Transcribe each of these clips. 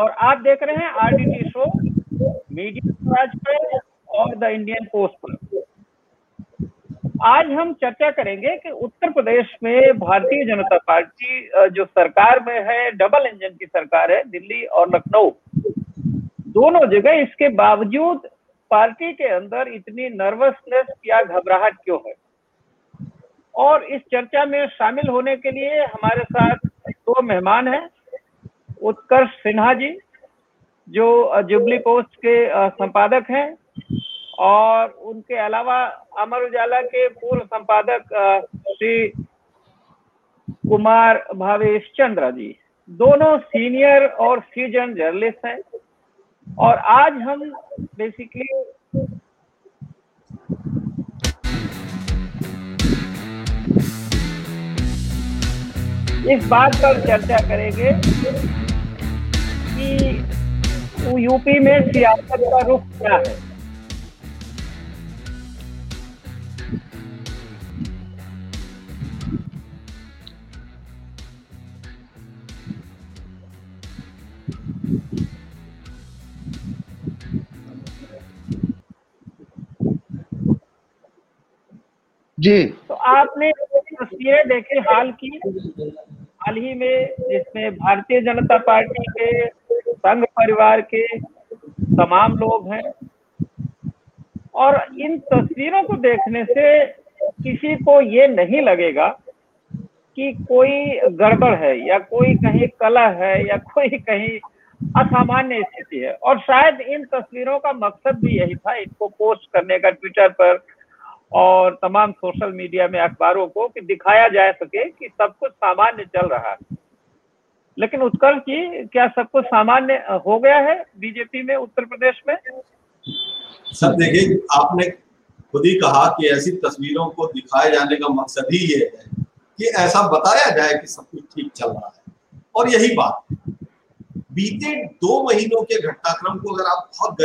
और आप देख रहे हैं आरडीटी शो मीडिया पर और द इंडियन पोस्ट पर। आज हम चर्चा करेंगे कि उत्तर प्रदेश में भारतीय जनता पार्टी जो सरकार में है डबल इंजन की सरकार है, दिल्ली और लखनऊ, दोनों जगह इसके बावजूद पार्टी के अंदर इतनी नर्वसनेस या घबराहट क्यों है? और इस चर्चा में शामिल होने के लिए हमारे साथ दो मेहमान हैं। उत्कर्ष सिन्हा जी, जो जुबली पोस्ट के संपादक हैं और उनके अलावा अमर उजाला के पूर्व संपादक श्री कुमार भावेश चंद्र जी। दोनों सीनियर और सीज़न जर्नलिस्ट हैं और आज हम बेसिकली इस बात पर चर्चा करेंगे कि यूपी में सियासत का रुख क्या है? जी। तो आपने तस्वीरें देखे हाल की हाल ही में जिसमें भारतीय जनता पार्टी के संघ परिवार के तमाम लोग हैं। और इन तस्वीरों को देखने से किसी को ये नहीं लगेगा कि कोई गड़बड़ है या कोई कहीं कला है या कोई कहीं असामान्य स्थिति है। और शायद इन तस्वीरों का मकसद भी यही था इनको पोस्ट करने का ट्विटर पर और तमाम सोशल मीडिया में अखबारों को कि दिखाया जा सके कि सब कुछ सामान्य चल रहा है। लेकिन उत्कर्ष जी क्या सब कुछ सामान्य हो गया है बीजेपी में, उत्तर प्रदेश में? सर, देखिए, आपने खुद ही कहा कि ऐसी तस्वीरों को दिखाए जाने का मकसद ही ये है कि ऐसा बताया जाए कि सब कुछ ठीक चल रहा है। और यही बात, बीते दो महीनों के घटनाक्रम को अगर आप बहुत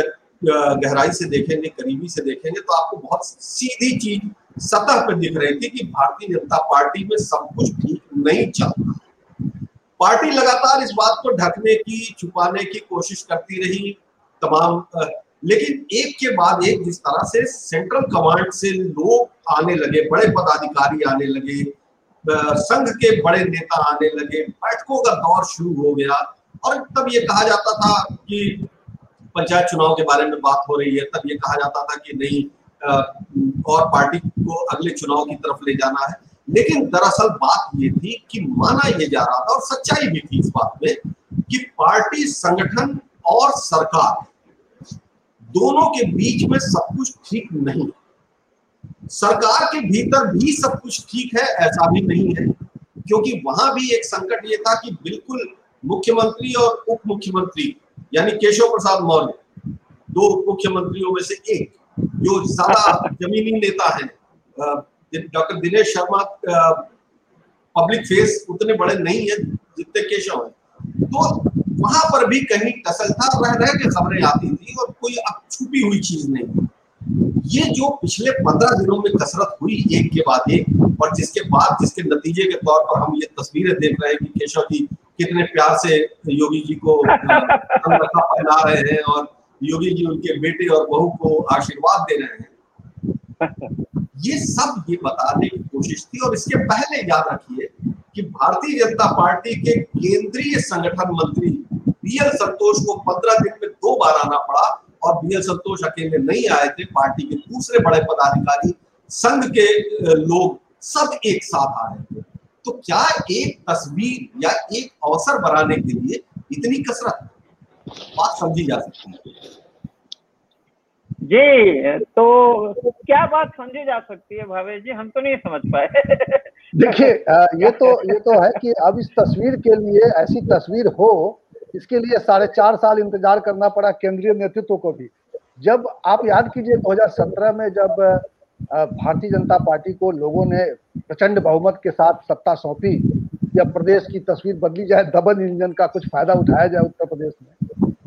गहराई से देखेंगे, करीबी से देखेंगे तो आपको बहुत सीधी चीज़ सतह पर दिख रही थी कि भारतीय जनता पार्टी में सब कुछ ठीक नहीं चल रहा पार्टी लगातार इस बात को ढकने की, छुपाने की कोशिश करती रही, तमाम लेकिन एक के बाद एक जिस तरह से सेंट्रल कमांड से लोग आने लगे, बड़े पदाधिकारी आने लगे संघ के बड़े नेता आने लगे, बैठकों का दौर शुरू हो गया। और तब ये कहा जाता था कि पंचायत चुनाव के बारे में बात हो रही है, तब ये कहा जाता था कि नहीं और पार्टी को अगले चुनाव की तरफ़ ले जाना है। लेकिन दरअसल बात ये थी कि माना ये जा रहा था और सच्चाई भी थी इस बात में कि पार्टी, संगठन और सरकार दोनों के बीच में सब कुछ ठीक नहीं सरकार के भीतर भी सब कुछ ठीक है, ऐसा भी नहीं है, क्योंकि वहाँ भी एक संकट ये था कि बिल्कुल मुख्यमंत्री और उप मुख्यमंत्री यानी केशव प्रसाद मौर्य, दो मुख्यमंत्रियों में से एक, जो ज़्यादा जमीनी नेता है doctor Dinesh Sharma public face उतने बड़े नहीं है जितने केशव है। तो वहाँ पर भी कहीं टसल था, रह रह के खबरें आती थी और कोई अब छुपी हुई चीज़ नहीं। ये जो पिछले पंद्रह दिनों में कसरत हुई, एक के बाद एक, और जिसके बाद, जिसके नतीजे के तौर पर हम ये तस्वीरें देख रहे हैं कि केशव जी कितने प्यार से योगी जी को पहना रहे हैं और योगी जी उनके बेटे और बहू को आशीर्वाद दे रहे हैं। ये सब ये बताने की कोशिश थी और इसके पहले याद रखिए कि भारतीय जनता पार्टी के केंद्रीय संगठन मंत्री बीएल संतोष को पंद्रह दिन में दो बार आना पड़ा और बीएल संतोष अकेले नहीं आए थे, पार्टी के दूसरे बड़े पदाधिकारी संघ के लोग सब एक साथ आ रहे थे। तो क्या एक तस्वीर या एक अवसर बनाने के लिए इतनी कसरत बात समझी जा सकती है? जी तो क्या बात समझी जा सकती है भावेश जी? हम तो नहीं समझ पाए। देखिए ये तो ये तो है कि अब इस तस्वीर के लिए, ऐसी तस्वीर हो, इसके लिए साढ़े चार साल इंतज़ार करना पड़ा केंद्रीय नेतृत्व को भी। जब आप याद कीजिए 2017 में जब भारतीय जनता पार्टी को लोगों ने प्रचंड बहुमत के साथ सत्ता सौंपी, या प्रदेश की तस्वीर बदली जाए डबल इंजन का कुछ फ़ायदा उठाया जाए उत्तर प्रदेश में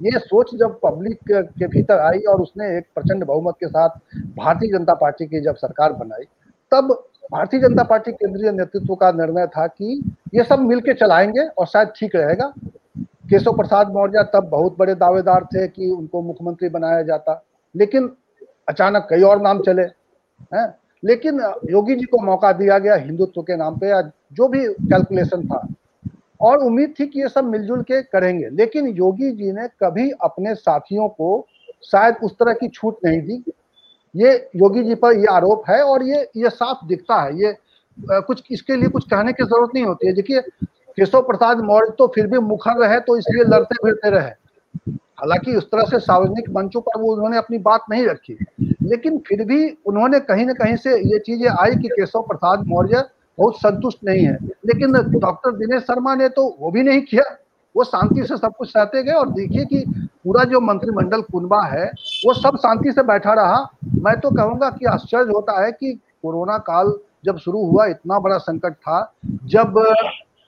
ये सोच जब पब्लिक के भीतर आई और उसने एक प्रचंड बहुमत के साथ भारतीय जनता पार्टी की जब सरकार बनाई, तब भारतीय जनता पार्टी केंद्रीय नेतृत्व का निर्णय था कि ये सब मिलके चलाएँगे और शायद ठीक रहेगा। केशव प्रसाद मौर्य तब बहुत बड़े दावेदार थे कि उनको मुख्यमंत्री बनाया जाता, लेकिन अचानक कई और नाम चले, हैं? लेकिन योगी जी को मौका दिया गया हिंदुत्व के नाम पे, या जो भी कैलकुलेशन था। और उम्मीद थी कि ये सब मिलजुल के करेंगे। लेकिन योगी जी ने कभी अपने साथियों को शायद उस तरह की छूट नहीं दी। ये योगी जी पर ये आरोप है और ये ये साफ़ दिखता है। ये कुछ इसके लिए कुछ कहने की ज़रूरत नहीं होती है। देखिए, केशव प्रसाद मौर्य तो फिर भी मुखर रहे तो इसलिए लड़ते फिरते रहे। हालाँकि उस तरह से सार्वजनिक मंचों पर वो उन्होंने अपनी बात नहीं रखी। लेकिन फिर भी उन्होंने कहीं ना कहीं से ये चीज़ें आई कि केशव प्रसाद मौर्य बहुत संतुष्ट नहीं है। लेकिन डॉक्टर दिनेश शर्मा ने तो वो भी नहीं किया। वो शांति से सब कुछ सहते गए और देखिए कि पूरा जो मंत्रिमंडल कुनबा है, वो सब शांति से बैठा रहा। मैं तो कहूँगा कि आश्चर्य होता है कि कोरोना काल जब शुरू हुआ, इतना बड़ा संकट था। जब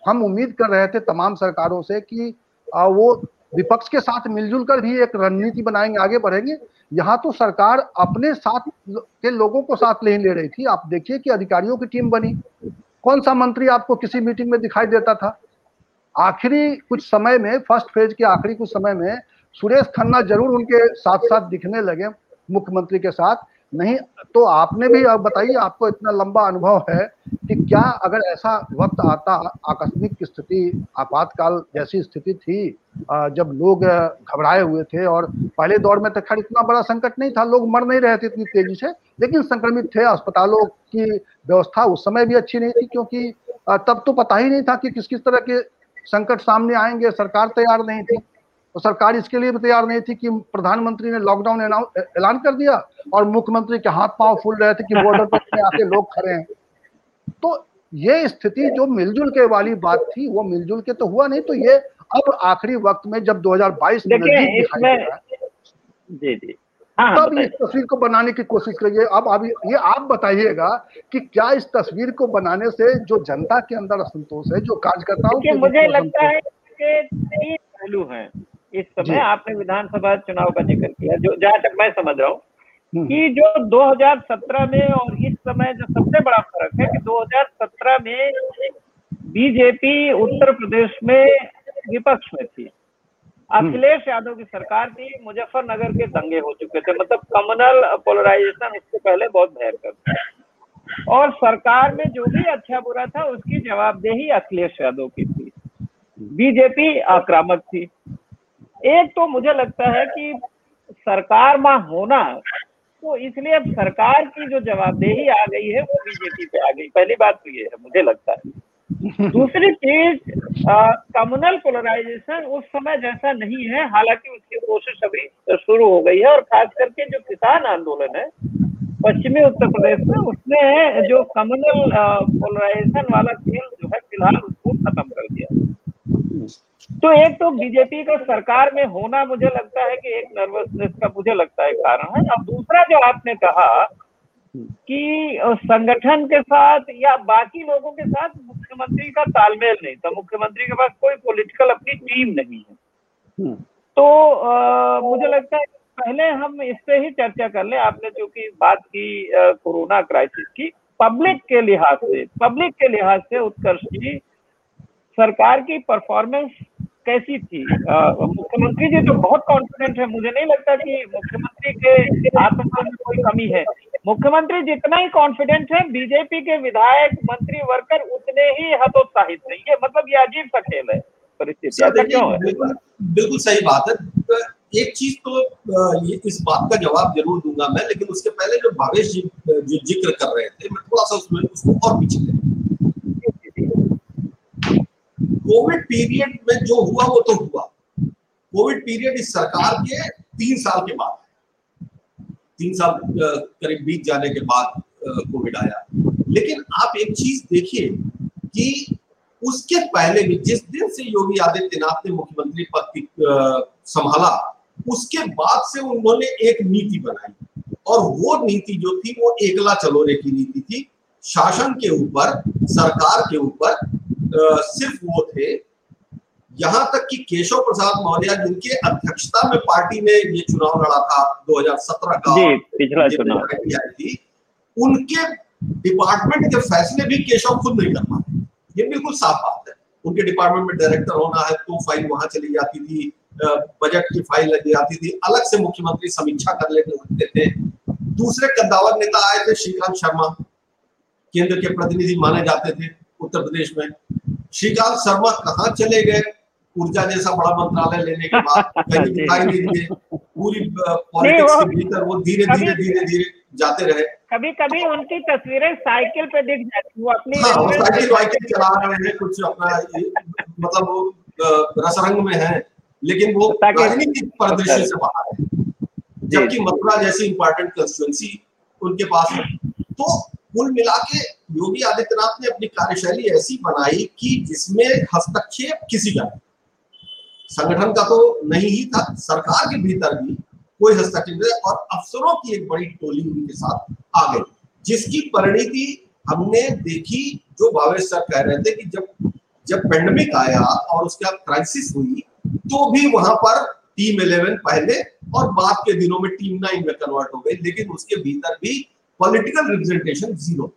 हम उम्मीद कर रहे थे तमाम सरकारों से कि वो विपक्ष के साथ मिलजुल कर भी एक रणनीति बनाएँगे, आगे बढ़ेंगे। यहाँ तो सरकार अपने साथ के लोगों को साथ नहीं ले रही थी। आप देखिए कि अधिकारियों की टीम बनी। कौन सा मंत्री आपको किसी मीटिंग में दिखाई देता था? आखिरी कुछ समय में, फ़र्स्ट फ़ेज़ के आखिरी कुछ समय में, सुरेश खन्ना ज़रूर उनके साथ साथ दिखने लगे मुख्यमंत्री के साथ। नहीं तो आपने भी अब बताइए, आपको इतना लंबा अनुभव है कि क्या अगर ऐसा वक्त आता, आकस्मिक स्थिति, आपातकाल जैसी स्थिति थी जब लोग घबराए हुए थे और पहले दौर में तो खैर इतना बड़ा संकट नहीं था, लोग मर नहीं रहे थे इतनी तेज़ी से, लेकिन संक्रमित थे, अस्पतालों की व्यवस्था उस समय भी अच्छी नहीं थी, क्योंकि तब तो पता ही नहीं था कि किस किस तरह के संकट सामने आएँगे, सरकार तैयार नहीं थी। तो सरकार इसके लिए भी तैयार नहीं थी कि प्रधानमंत्री ने लॉकडाउन ऐलान कर दिया और मुख्यमंत्री के हाथ पाँव फूल रहे थे कि बॉर्डर पर आके लोग खड़े हैं। तो ये स्थिति जो मिलजुल के वाली बात थी वो मिलजुल के तो हुआ नहीं तो ये अब आखिरी वक्त में जब 2022 में जी जी। हाँ, तब इस तस्वीर को बनाने की कोशिश करिए। अब अभी ये आप बताइएगा कि क्या इस तस्वीर को बनाने से जो जनता के अंदर असंतोष है जो कार्यकर्ताओं के मुझे लगता है? कि तीन पहलू हैं। इस समय आपने विधानसभा चुनाव का ज़िक्र किया जो जहाँ तक मैं समझ रहा हूँ हम्म। कि जो 2017 में और इस समय जो सबसे बड़ा फ़र्क है कि 2017 में बीजेपी उत्तर प्रदेश में विपक्ष में थी। हम्म। अखिलेश यादव की सरकार थी मुजफ्फरनगर के दंगे हो चुके थे मतलब कम्युनल पोलराइजेशन उससे पहले बहुत भयंकर था। और सरकार में जो भी अच्छा बुरा था उसकी जवाबदेही अखिलेश यादव की थी। बीजेपी आक्रामक थी। एक तो मुझे लगता है कि सरकार में होना तो इसलिए अब सरकार की जो जवाबदेही आ गई है, वो बीजेपी पे आ गई। पहली बात तो ये है, मुझे लगता है। दूसरी चीज़ कम्युनल पोलराइजेशन उस समय जैसा नहीं है, हालाँकि उसकी कोशिश अभी शुरू हो गई है, और खास करके जो किसान आंदोलन है, पश्चिमी उत्तर प्रदेश में, उसने जो कम्युनल पोलराइजेशन वाला खेल जो है, फ़िलहाल उसको खत्म कर दिया। तो एक तो बीजेपी का सरकार में होना मुझे लगता है कि एक नर्वसनेस का मुझे लगता है कारण है। अब दूसरा जो आपने कहा कि संगठन के साथ या बाकी लोगों के साथ मुख्यमंत्री का तालमेल नहीं था मुख्यमंत्री के पास कोई पॉलिटिकल अपनी टीम नहीं है। हम्म। तो आ, मुझे लगता है पहले हम इस पे ही चर्चा कर ले। आपने जो की बात की कोरोना क्राइसिस की पब्लिक के लिहाज से पब्लिक के लिहाज से उत्कर्ष जी सरकार की परफॉर्मेंस कैसी थी? मुख्यमंत्री जी तो बहुत कॉन्फिडेंट है। मुझे नहीं लगता कि मुख्यमंत्री के आत्मबल में कोई कमी है। मुख्यमंत्री जितना ही कॉन्फिडेंट है बीजेपी के विधायक मंत्री वर्कर उतने ही हतोत्साहित नहीं है मतलब ये अजीब सा खेल है परिस्थिति। क्यों है? बिल्कुल सही बात है। एक चीज़ तो ये इस बात का जवाब ज़रूर दूँगा मैं लेकिन उसके पहले जो भावेश जी जो ज़िक्र कर रहे थे मैं थोड़ा सा उसमें उसको और पीछे कोविड पीरियड में जो हुआ, वो तो हुआ। कोविड पीरियड इस सरकार के तीन साल के बाद तीन साल करीब बीत जाने के बाद कोविड आया। लेकिन आप एक चीज़ देखिए कि उसके पहले भी, जिस दिन से योगी आदित्यनाथ ने मुख्यमंत्री पद संभाला, उसके बाद से उन्होंने एक नीति बनाई। और वो नीति जो थी, वो एकला चलोरे की नीति थी। शासन के ऊपर, सरकार के ऊपर सिर्फ़ वो थे। यहाँ तक कि केशव प्रसाद मौर्य जिनके अध्यक्षता में पार्टी ने ये चुनाव लड़ा था 2017 का पिछला चुनाव। थी उनके डिपार्टमेंट के फैसले भी केशव खुद नहीं कर पाते। ये बिल्कुल साफ़ बात है। उनके डिपार्टमेंट में डायरेक्टर होना है तो फ़ाइल वहाँ चली जाती थी बजट की फ़ाइल लगी जाती थी। अलग से मुख्यमंत्री समीक्षा कर लेते थे। दूसरे कद्दावर नेता आए थे श्रीकांत शर्मा। केंद्र के प्रतिनिधि माने जाते थे उत्तर प्रदेश में। श्रीकांत शर्मा कहाँ चले गए? ऊर्जा जैसा बड़ा मंत्रालय लेने के बाद कहीं दिखाई नहीं दिए। पूरी पॉलिटिक्स के भीतर वो धीरे धीरे धीरे धीरे जाते रहे। कभी कभी उनकी तस्वीरें साइकिल पे दिख जाती वो अपनी हाँ, वो साइकिल वाइकिल चला रहे हैं कुछ अपना मतलब वो रसरंग में है लेकिन वो राजनीतिक परिदृश्य से बाहर है। जबकि मथुरा जैसी इंपॉर्टेंट कंस्टिट्युएंसी उनके पास है। तो कुल मिला के योगी आदित्यनाथ ने अपनी कार्यशैली ऐसी बनाई कि जिसमें हस्तक्षेप किसी का संगठन का तो नहीं ही था, सरकार के भीतर भी कोई हस्तक्षेप और अफसरों की एक बड़ी टोली उनके साथ आ गई, जिसकी परिणति हमने देखी, जो भावेश सर कह रहे थे कि जब जब पेंडेमिक आया और उसके बाद क्राइसिस हुई तो भी वहाँ पर टीम इलेवन पहले और बाद के दिनों में टीम नाइन में कन्वर्ट हो गई, लेकिन उसके भीतर भी पॉलिटिकल रिप्रेजेंटेशन ज़ीरो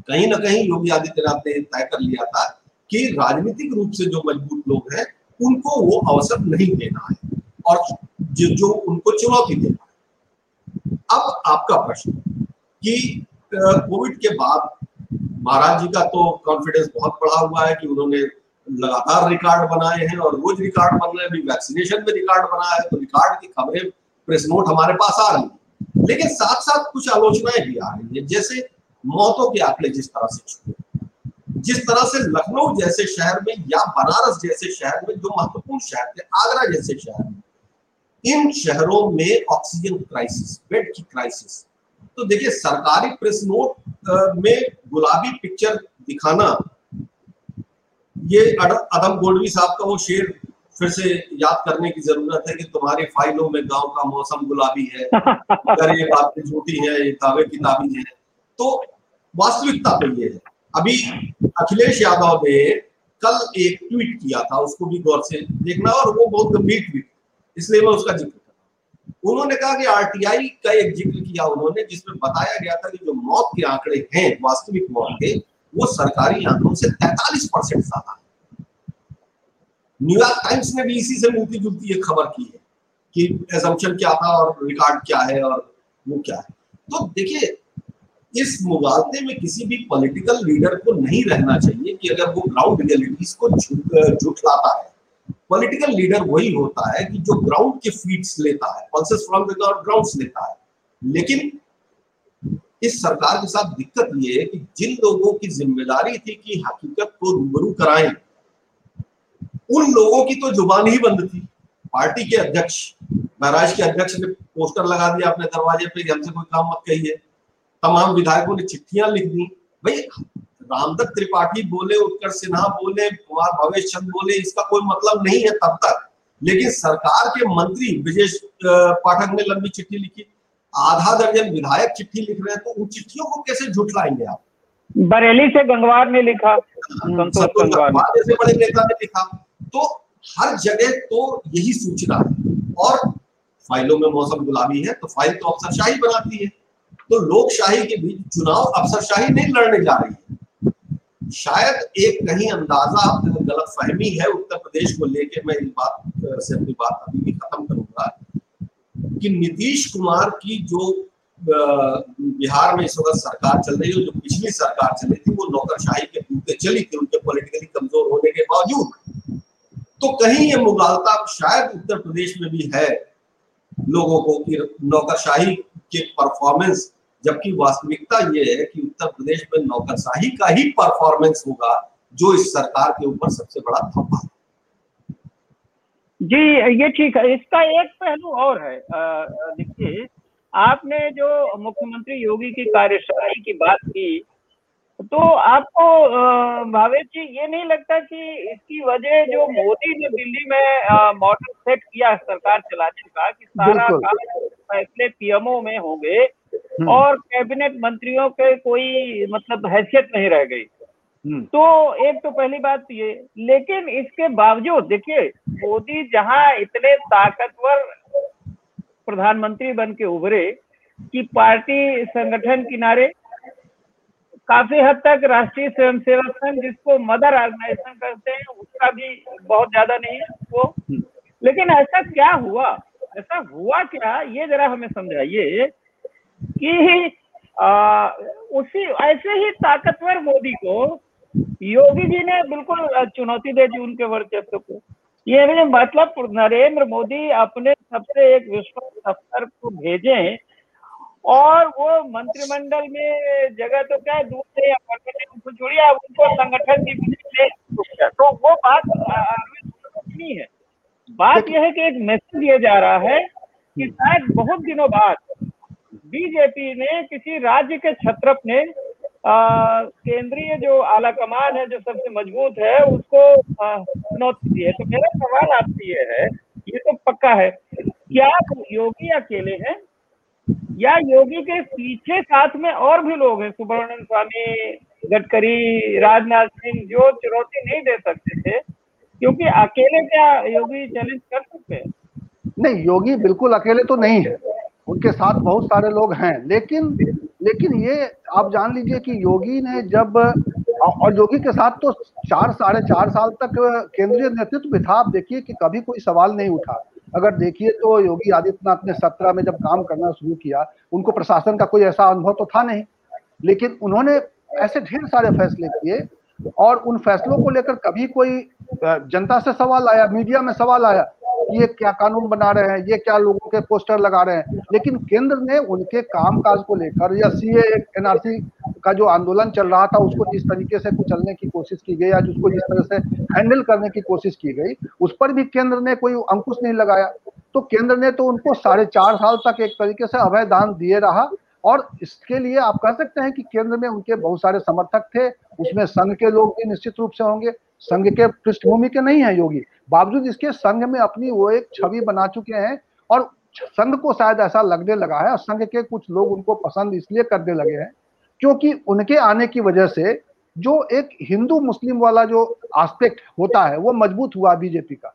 कहीं ना कहीं योगी आदित्यनाथ ने तय कर लिया था कि राजनीतिक रूप से जो मज़बूत लोग हैं उनको वो अवसर नहीं देना है और जो, जो उनको चुनौती देना है। अब आपका प्रश्न कि कोविड के बाद महाराज जी का तो कॉन्फिडेंस बहुत बढ़ा हुआ है कि उन्होंने लगातार रिकॉर्ड बनाए हैं और रोज रिकॉर्ड बन रहे हैं वैक्सीनेशन में रिकॉर्ड बनाया है तो रिकॉर्ड की खबरें प्रेस नोट हमारे पास आ रही है। लेकिन साथ साथ कुछ आलोचनाएँ भी आ रही है, जैसे मौतों के आंकड़े जिस तरह से छुए जिस तरह से लखनऊ जैसे शहर में या बनारस जैसे शहर में, जो महत्वपूर्ण शहर थे, आगरा जैसे शहर में, इन शहरों में ऑक्सीजन क्राइसिस, बेड की क्राइसिस। तो देखिए, सरकारी प्रेस नोट में गुलाबी पिक्चर दिखाना, ये अदम गोडवी साहब का वो शेर फिर से याद करने की ज़रूरत है कि तुम्हारी फाइलों में गाँव का मौसम गुलाबी है ये बातें झूठी है, ये दावे किताबी है। तो वास्तविकता तो ये है। अभी अखिलेश यादव ने कल एक ट्वीट किया था, उसको भी गौर से देखना, और वो बहुत गंभीर ट्वीट इसलिए मैं उसका ज़िक्र कर उन्होंने कहा कि आरटीआई का एक ज़िक्र किया उन्होंने, जिसमें बताया गया था कि जो मौत के आंकड़े हैं, वास्तविक मौत के, वो सरकारी आंकड़ों से 43 परसेंट ज़्यादा है। न्यूयॉर्क टाइम्स ने भी इसी से मिलती जुलती एक खबर की है कि एजम्पन क्या था और रिकॉर्ड क्या है और वो क्या है। तो देखिए, इस मुगालते में किसी भी पॉलिटिकल लीडर को नहीं रहना चाहिए कि अगर वो ग्राउंड रियलिटीज को झुठलाता है। पॉलिटिकल लीडर वही होता है कि जो ग्राउंड के फीड्स लेता है पल्सेस फ्रॉम द ग्राउंड लेता है। लेकिन इस सरकार के साथ दिक्कत ये है कि जिन लोगों की ज़िम्मेदारी थी कि हकीकत को रूबरू कराएँ उन लोगों की तो ज़ुबान ही बंद थी। पार्टी के अध्यक्ष महाराज के अध्यक्ष ने पोस्टर लगा दिया अपने दरवाजे पे हमसे कोई काम मत कहिए तमाम विधायकों ने चिट्ठियाँ लिख दी। भाई रामदत्त त्रिपाठी बोले उत्कर्ष सिन्हा बोले कुमार भवेश चंद बोले इसका कोई मतलब नहीं है तब तक। लेकिन सरकार के मंत्री विजय पाठक ने लंबी चिट्ठी लिखी। आधा दर्जन विधायक चिट्ठी लिख रहे हैं तो उन चिट्ठियों को कैसे झुटलाएँगे आप? बरेली से गंगवार ने लिखा गंगवार जैसे बड़े नेता ने लिखा। तो हर जगह तो यही सूचना है। और फाइलों में मौसम गुलाबी है तो फ़ाइल तो अफसरशाही बनाती है। तो लोकशाही के बीच चुनाव अफसरशाही नहीं लड़ने जा रही है। शायद एक कहीं अंदाज़ा गलत फहमी है, उत्तर प्रदेश को लेकर मैं इस बात से अपनी बात अभी भी खत्म करूँगा कि नीतीश कुमार की जो बिहार में इस वक्त सरकार चल रही है, जो पिछली सरकार चल रही थी, वो नौकरशाही के पूते चली थी, उनके पॉलिटिकली कमज़ोर होने के बावजूद। तो कहीं ये मुगालता शायद उत्तर प्रदेश में भी है लोगों को कि नौकरशाही के परफॉर्मेंस जबकि वास्तविकता ये है कि उत्तर प्रदेश में नौकरशाही का ही परफॉर्मेंस होगा, जो इस सरकार के ऊपर सबसे बड़ा धब्बा है। जी, ये ठीक है। इसका एक पहलू और है। देखिए, आपने जो मुख्यमंत्री योगी की कार्यशैली की बात की तो आपको भावेश जी ये नहीं लगता कि इसकी वजह जो मोदी ने दिल्ली में मॉडल सेट किया सरकार चलाने का कि सारा काम फैसले पीएमओ में होंगे हम्म। और कैबिनेट मंत्रियों के कोई मतलब हैसियत नहीं रह गई हम्म। तो एक तो पहली बात ये लेकिन इसके बावजूद देखिए मोदी जहाँ इतने ताकतवर प्रधानमंत्री बन के उभरे कि पार्टी संगठन किनारे काफ़ी हद तक राष्ट्रीय स्वयं स्वयंसेवक संघ जिसको मदर ऑर्गेनाइजेशन करते हैं उसका भी बहुत ज़्यादा नहीं है वो। लेकिन ऐसा क्या हुआ? ऐसा हुआ क्या? ये जरा हमें समझाइए कि आ, उसी ऐसे ही ताकतवर मोदी को योगी जी ने बिल्कुल चुनौती दे दी उनके वर्चस्व को। ये मतलब नरेंद्र मोदी अपने सबसे एक विश्वास अफसर को भेजे और वो मंत्रिमंडल में जगह तो क्या दूर से उनको छोड़िए उनको संगठन की तो वो बात नहीं है। बात यह है कि एक मैसेज दिया जा रहा है कि शायद बहुत दिनों बाद बीजेपी ने किसी राज्य के छत्रप ने केंद्रीय जो आला कमान है, जो सबसे मज़बूत है, उसको चुनौती दी है। तो मेरा सवाल आपसे ये है, ये तो पक्का है, क्या योगी अकेले हैं? या योगी के पीछे साथ में और भी लोग हैं, सुब्रमण्यम स्वामी, गडकरी, राजनाथ सिंह, जो चुनौती नहीं दे सकते थे, क्योंकि अकेले क्या योगी चैलेंज कर सकते हैं? नहीं, योगी बिल्कुल अकेले तो नहीं है। उनके साथ बहुत सारे लोग हैं, लेकिन लेकिन ये आप जान लीजिए कि योगी ने जब, और योगी के साथ तो चार, साढ़े चार साल तक केंद्रीय नेतृत्व भी था। आप देखिए कि कभी कोई सवाल नहीं उठा। अगर देखिए तो योगी आदित्यनाथ ने सत्रह में जब काम करना शुरू किया, उनको प्रशासन का कोई ऐसा अनुभव तो था नहीं। लेकिन उन्होंने ऐसे ढेर सारे फैसले किए और उन फैसलों को लेकर कभी कोई जनता से सवाल आया, मीडिया में सवाल आया ये क्या कानून बना रहे हैं, ये क्या लोगों के पोस्टर लगा रहे हैं। लेकिन केंद्र ने उनके कामकाज को लेकर या सी एनआरसी का जो आंदोलन चल रहा था, उसको जिस तरीके से कुचलने की कोशिश की गई, या जिसको जिस तरह से हैंडल करने की कोशिश की गई, उस पर भी केंद्र ने कोई अंकुश नहीं लगाया। तो केंद्र ने तो उनको साढ़े चार साल तक एक तरीके से अभय दान दिए रहा, और इसके लिए आप कह सकते हैं कि केंद्र में उनके बहुत सारे समर्थक थे, उसमें संघ के लोग भी निश्चित रूप से होंगे। संघ के पृष्ठभूमि के नहीं है योगी। बावजूद इसके संघ में अपनी वो एक छवि बना चुके हैं और संघ को शायद ऐसा लगने लगा है और संघ के कुछ लोग उनको पसंद इसलिए करने लगे हैं क्योंकि उनके आने की वजह से जो एक हिंदू मुस्लिम वाला जो आस्पेक्ट होता है, वो मज़बूत हुआ बीजेपी का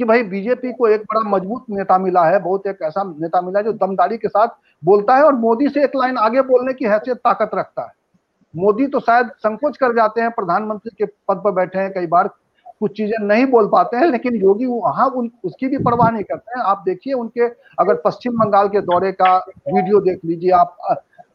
कि भाई बीजेपी को एक बड़ा मज़बूत नेता मिला है, बहुत एक ऐसा नेता मिला है जो दमदारी के साथ बोलता है और मोदी से एक लाइन आगे बोलने की हैसियत ताकत रखता है। मोदी तो शायद संकोच कर जाते हैं प्रधानमंत्री के पद पर बैठे हैं कई बार कुछ चीज़ें नहीं बोल पाते हैं लेकिन योगी वहाँ उन उसकी भी परवाह नहीं करते हैं। आप देखिए उनके अगर पश्चिम बंगाल के दौरे का वीडियो देख लीजिए आप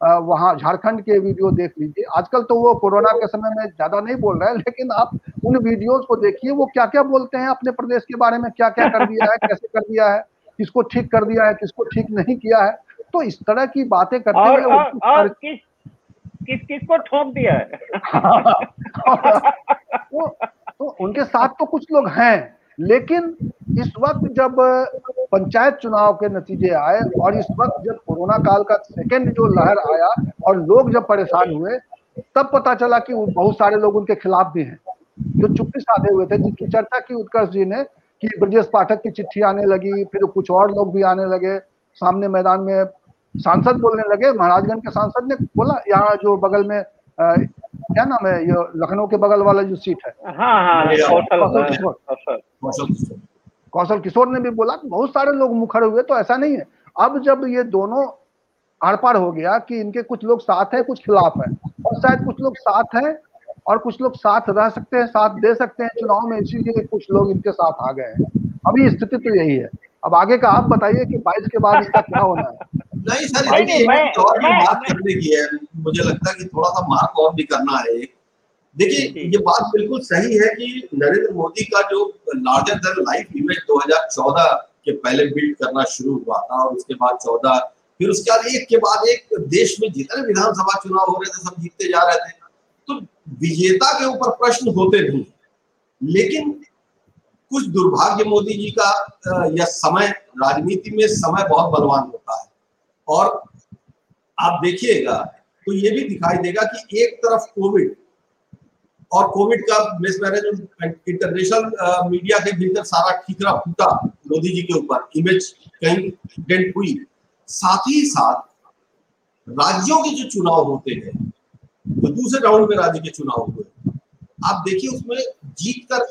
वहाँ झारखंड के वीडियो देख लीजिए आजकल तो वो कोरोना के समय में ज़्यादा नहीं बोल रहे हैं लेकिन आप उन वीडियोस को देखिए वो क्या क्या बोलते हैं अपने प्रदेश के बारे में क्या क्या कर दिया है कैसे कर दिया है किसको ठीक कर दिया है किसको ठीक नहीं किया है तो इस तरह की बातें करते हुए किस किस किसको ठोक दिया है? तो, तो उनके साथ तो कुछ लोग हैं लेकिन इस वक्त जब पंचायत चुनाव के नतीजे आए और इस वक्त जब कोरोना काल का सेकेंड जो लहर आया और लोग जब परेशान हुए तब पता चला कि बहुत सारे लोग उनके खिलाफ भी हैं जो चुप्पी साधे हुए थे जिसकी चर्चा की उत्कर्ष जी ने कि ब्रजेश पाठक की चिट्ठी आने लगी फिर कुछ और लोग भी आने लगे सामने मैदान में सांसद बोलने लगे महाराजगंज के सांसद ने बोला यहाँ जो बगल में आ, क्या नाम है ये लखनऊ के बगल वाला जो सीट है। हाँ, हाँ, कौशल किशोर। कौशल। किशोर। ने भी बोला बहुत सारे लोग मुखर हुए तो ऐसा नहीं है। अब जब ये दोनों आर पार हो गया कि इनके कुछ लोग साथ हैं कुछ खिलाफ हैं और शायद कुछ लोग साथ हैं और कुछ लोग साथ रह सकते हैं साथ दे सकते हैं चुनाव में इसीलिए कुछ लोग इनके साथ आ गए हैं। अभी स्थिति तो यही है। अब आगे का आप बताइए कि बाईस के बाद इसका क्या होना है? नहीं सर नहीं, नहीं, और भी बात करने की है। मुझे लगता है कि थोड़ा सा मार्क और भी करना है देखिए ये बात बिल्कुल सही है कि नरेंद्र मोदी का जो लार्जर देन लाइफ इमेज 2014 के पहले बिल्ड करना शुरू हुआ था और उसके बाद 14 फिर उसके बाद एक के बाद एक देश में जितने विधानसभा चुनाव हो रहे थे सब जीतते जा रहे थे। तो विजेता के ऊपर प्रश्न होते नहीं लेकिन कुछ दुर्भाग्य मोदी जी का यह समय, राजनीति में समय बहुत बलवान होता है। और आप देखिएगा तो ये भी दिखाई देगा कि एक तरफ़ कोविड और कोविड का मिस मैनेजमेंट इंटरनेशनल मीडिया के भीतर सारा ठीकरा फूटा मोदी जी के ऊपर इमेज कहीं डेंट हुई। साथ ही साथ राज्यों के जो चुनाव होते हैं तो दूसरे राउंड में राज्य के चुनाव हुए। आप देखिए उसमें जीत कर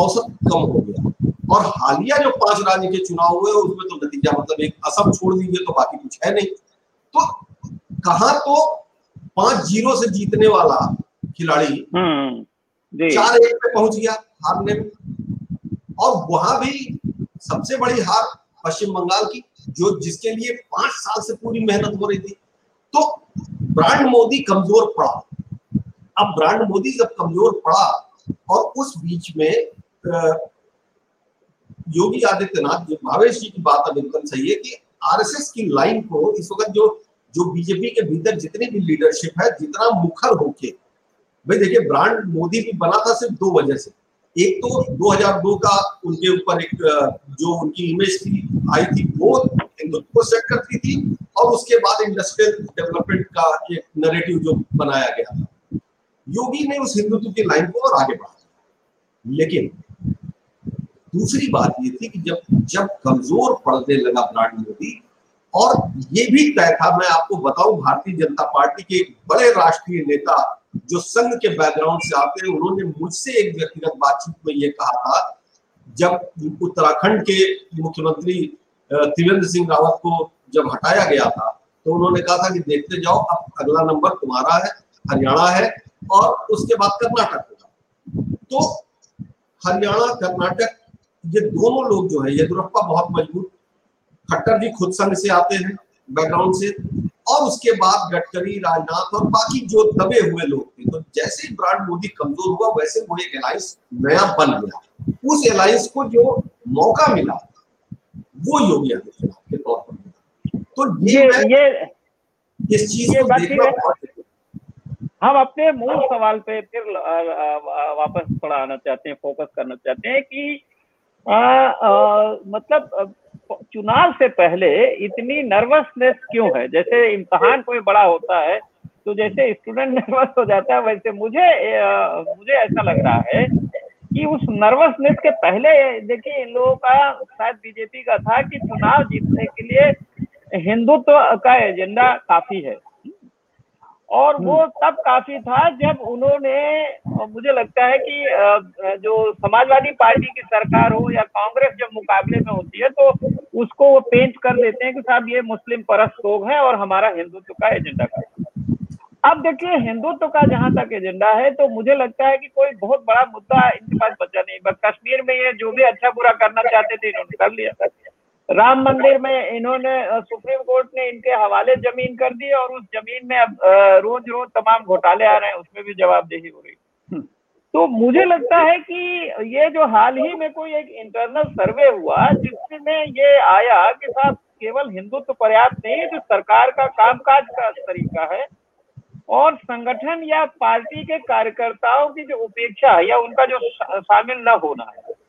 औसत कम हो गया। और हालिया जो पाँच राज्य के चुनाव हुए उसमें तो नतीजा मतलब एक असम छोड़ दीजिए तो बाकी कुछ है नहीं। तो कहा तो पाँच ज़ीरो से जीतने वाला खिलाड़ी हम्म, चार एक पे पहुँच गया हारने में। और वहाँ भी सबसे बड़ी हार पश्चिम बंगाल की जो जिसके लिए पाँच साल से पूरी मेहनत हो रही थी। तो ब्रांड मोदी कमज़ोर पड़ा। अब ब्रांड मोदी जब कमज़ोर पड़ा और उस बीच में योगी आदित्यनाथ जो भावेश जी की बात एकदम सही है कि आरएसएस की लाइन को इस वक्त जो जो बीजेपी के भीतर जितनी भी लीडरशिप है, जितना मुखर होके, भाई देखिए, ब्रांड मोदी भी बना था सिर्फ़ दो वजह से। एक तो 2002 का उनके ऊपर एक जो उनकी इमेज थी, आई थी, वो हिंदुत्व को सेट करती थी और उसके बाद इंडस्ट्रियल डेवलपमेंट का एक नरेटिव जो बनाया गया था। योगी ने उस हिंदुत्व की लाइन को और आगे बढ़ाया। लेकिन दूसरी बात ये थी कि जब जब कमज़ोर पड़ने लगा ब्रांड मोदी, और ये भी तय था, मैं आपको बताऊँ, भारतीय जनता पार्टी के बड़े राष्ट्रीय नेता जो संघ के बैकग्राउंड से आते हैं, उन्होंने मुझसे एक व्यक्तिगत बातचीत में ये कहा था, जब उत्तराखंड के मुख्यमंत्री त्रिवेंद्र सिंह रावत को जब हटाया गया था तो उन्होंने कहा था कि देखते जाओ, अब अगला नंबर तुम्हारा है, हरियाणा है और उसके बाद कर्नाटक होगा। तो हरियाणा कर्नाटक ये दोनों लोग जो है येदुरप्पा बहुत मज़बूत खट्टर जी खुद संघ से आते हैं बैकग्राउंड से। और उसके बाद गडकरी राजनाथ और बाकी जो दबे हुए लोग थे तो जैसे ही ब्रांड मोदी कमज़ोर हुआ वैसे वो एक अलायंस नया बन गया। उस अलायंस को जो मौका मिला वो योगी आदित्यनाथ के तौर पर मिला। तो ये ये इस चीज़ को देखना हम अपने मूल सवाल पे फिर वापस थोड़ा आना चाहते हैं फोकस करना चाहते हैं कि आ, आ, मतलब चुनाव से पहले इतनी नर्वसनेस क्यों है? जैसे इम्तहान कोई बड़ा होता है तो जैसे स्टूडेंट नर्वस हो जाता है वैसे मुझे आ, मुझे ऐसा लग रहा है कि उस नर्वसनेस के पहले देखिए इन लोगों का शायद बीजेपी का था कि चुनाव जीतने के लिए हिंदुत्व का एजेंडा काफ़ी है। और वो हम्म। तब काफ़ी था जब उन्होंने मुझे लगता है कि जो समाजवादी पार्टी की सरकार हो या कांग्रेस जब मुकाबले में होती है तो उसको वो पेंट कर देते हैं कि साहब ये मुस्लिम परस्त लोग हैं और हमारा हिंदुत्व का एजेंडा का अब देखिए हिंदुत्व का जहाँ तक एजेंडा है तो मुझे लगता है कि कोई बहुत बड़ा मुद्दा इनके पास बचा नहीं। बस कश्मीर में ये जो भी अच्छा बुरा करना चाहते थे इन्होंने कर लिया। राम मंदिर में इन्होंने सुप्रीम कोर्ट ने इनके हवाले ज़मीन कर दी और उस ज़मीन में अब रोज रोज तमाम घोटाले आ रहे हैं उसमें भी जवाबदेही हो रही हम्म। तो मुझे लगता है कि ये जो हाल ही में कोई एक इंटरनल सर्वे हुआ जिसमें ये आया कि साहब केवल हिंदुत्व तो पर्याप्त नहीं है जो सरकार का कामकाज का तरीका है और संगठन या पार्टी के कार्यकर्ताओं की जो उपेक्षा है या उनका जो शामिल न होना है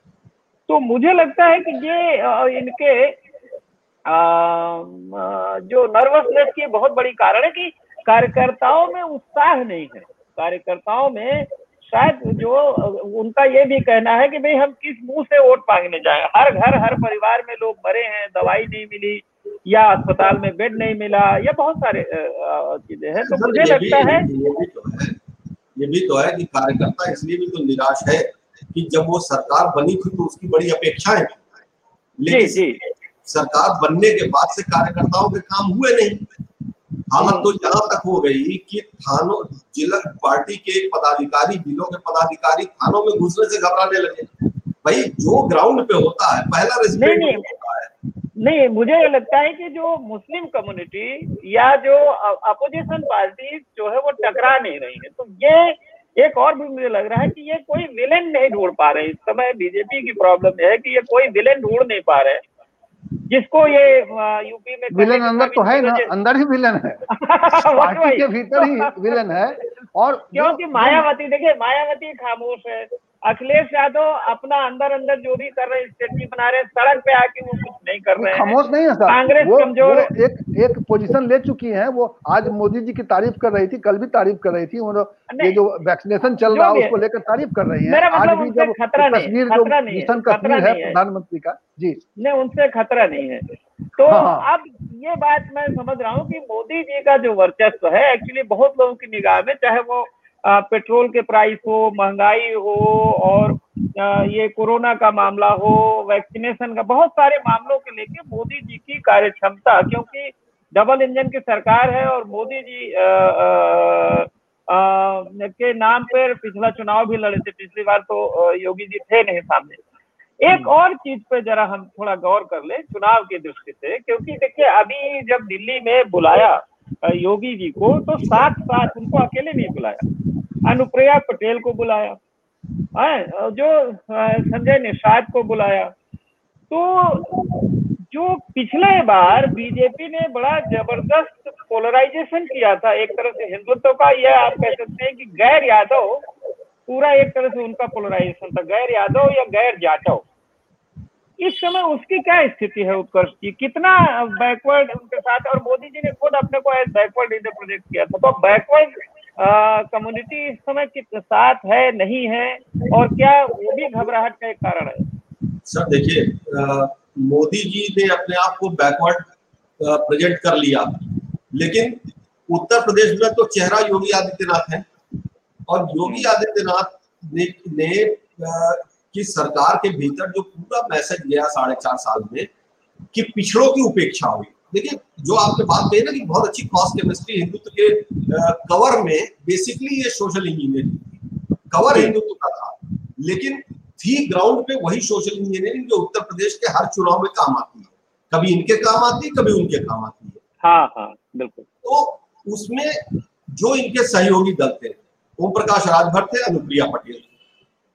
तो मुझे लगता है कि ये इनके जो नर्वसनेस की बहुत बड़ी कारण है कि कार्यकर्ताओं में उत्साह नहीं है। कार्यकर्ताओं में शायद जो उनका ये भी कहना है कि भाई हम किस मुँह से वोट मांगने जाए। हर घर हर परिवार में लोग मरे हैं दवाई नहीं मिली या अस्पताल में बेड नहीं मिला या बहुत सारे चीज़ें हैं। तो मुझे लगता है। ये भी तो है कि कार्यकर्ता इसलिए भी तो निराश है कि जब वो सरकार बनी थी तो उसकी बड़ी अपेक्षाएँ लेकिन जी, जी। सरकार बनने के बाद से कार्यकर्ताओं के काम हुए नहीं। हालत तो यहाँ तक हो गई कि थानों जिला पार्टी के पदाधिकारी जिलों के पदाधिकारी थानों में घुसने से घबराने लगे। भाई जो ग्राउंड पे होता है पहला रेस्पेक्ट होता है। नहीं मुझे ये लगता है कि जो मुस्लिम कम्युनिटी या जो अपोजिशन पार्टी जो है वो टकरा नहीं रही है। तो ये एक और भी मुझे लग रहा है कि ये कोई विलेन नहीं ढूंढ पा रहे इस समय बीजेपी की प्रॉब्लम है कि ये कोई विलेन ढूंढ नहीं पा रहे। जिसको ये यूपी में विलेन अंदर तो है ना अंदर ही विलेन है। पार्टी के भीतर ही विलेन है। और क्योंकि मायावती देखिए मायावती खामोश है। अखिलेश यादव अपना अंदर अंदर जो भी कर रहे हैं स्टेटमेंट बना रहे हैं सड़क पे आके वो कुछ नहीं कर रहे हैं। खामोश नहीं है कांग्रेस कमज़ोर एक एक पोजीशन ले चुकी है वो आज मोदी जी की तारीफ़ कर रही थी कल भी तारीफ़ कर रही थी और ये जो वैक्सीनेशन चल रहा है उसको लेकर तारीफ़ कर रही है। आज मतलब भी जब तस्वीर जो मिशन कश्मीर है प्रधानमंत्री का जी। नहीं उनसे खतरा नहीं है। तो हाँ, हाँ। अब ये बात मैं समझ रहा हूँ कि मोदी जी का जो वर्चस्व है एक्चुअली बहुत लोगों की निगाह में चाहे वो पेट्रोल के प्राइस हो महँगाई हो और ये कोरोना का मामला हो वैक्सीनेशन का बहुत सारे मामलों के लेके मोदी जी की कार्य क्षमता क्योंकि डबल इंजन की सरकार है और मोदी जी आ, आ, आ, के नाम पर पिछला चुनाव भी लड़े थे पिछली बार तो योगी जी थे नहीं सामने एक। और चीज़ पे जरा हम थोड़ा गौर कर ले चुनाव की दृष्टि से क्योंकि देखिए अभी जब दिल्ली में बुलाया योगी जी को तो साथ साथ उनको अकेले नहीं बुलाया। अनुप्रिया पटेल को बुलाया। जो संजय निषाद को बुलाया। तो जो पिछले बार बीजेपी ने बड़ा ज़बरदस्त पोलराइजेशन किया था, एक तरह से हिंदुत्व का यह आप कह सकते हैं कि गैर यादव, पूरा एक तरह से उनका पोलराइजेशन था। गैर यादव या गैर जाटव। इस समय उसकी क्या स्थिति है उत्कर्ष की कितना बैकवर्ड उनके साथ और मोदी जी ने खुद अपने को एज बैकवर्ड लीडर प्रोजेक्ट किया था। तो बैकवर्ड कम्युनिटी इस समय किस साथ है नहीं है? और क्या वो भी घबराहट का एक कारण है? सर देखिए मोदी जी ने अपने आप को बैकवर्ड प्रेजेंट कर लिया। लेकिन उत्तर प्रदेश में तो चेहरा योगी आदित्यनाथ है। और योगी आदित्यनाथ ने, ने कि सरकार के भीतर जो पूरा मैसेज गया साढ़े चार साल में कि पिछड़ों की उपेक्षा हुई। देखिए जो आपने बात कही ना कि बहुत अच्छी क्रॉस केमिस्ट्री हिंदुत्व के कवर में बेसिकली ये सोशल इंजीनियरिंग कवर हिंदुत्व का था। लेकिन थी ग्राउंड पे वही सोशल इंजीनियरिंग जो उत्तर प्रदेश के हर चुनाव में काम आती है। कभी इनके काम आती है कभी उनके काम आती है। हाँ हाँ बिल्कुल। तो उसमें जो इनके सहयोगी दल थे ओम प्रकाश राजभर थे अनुप्रिया पटेल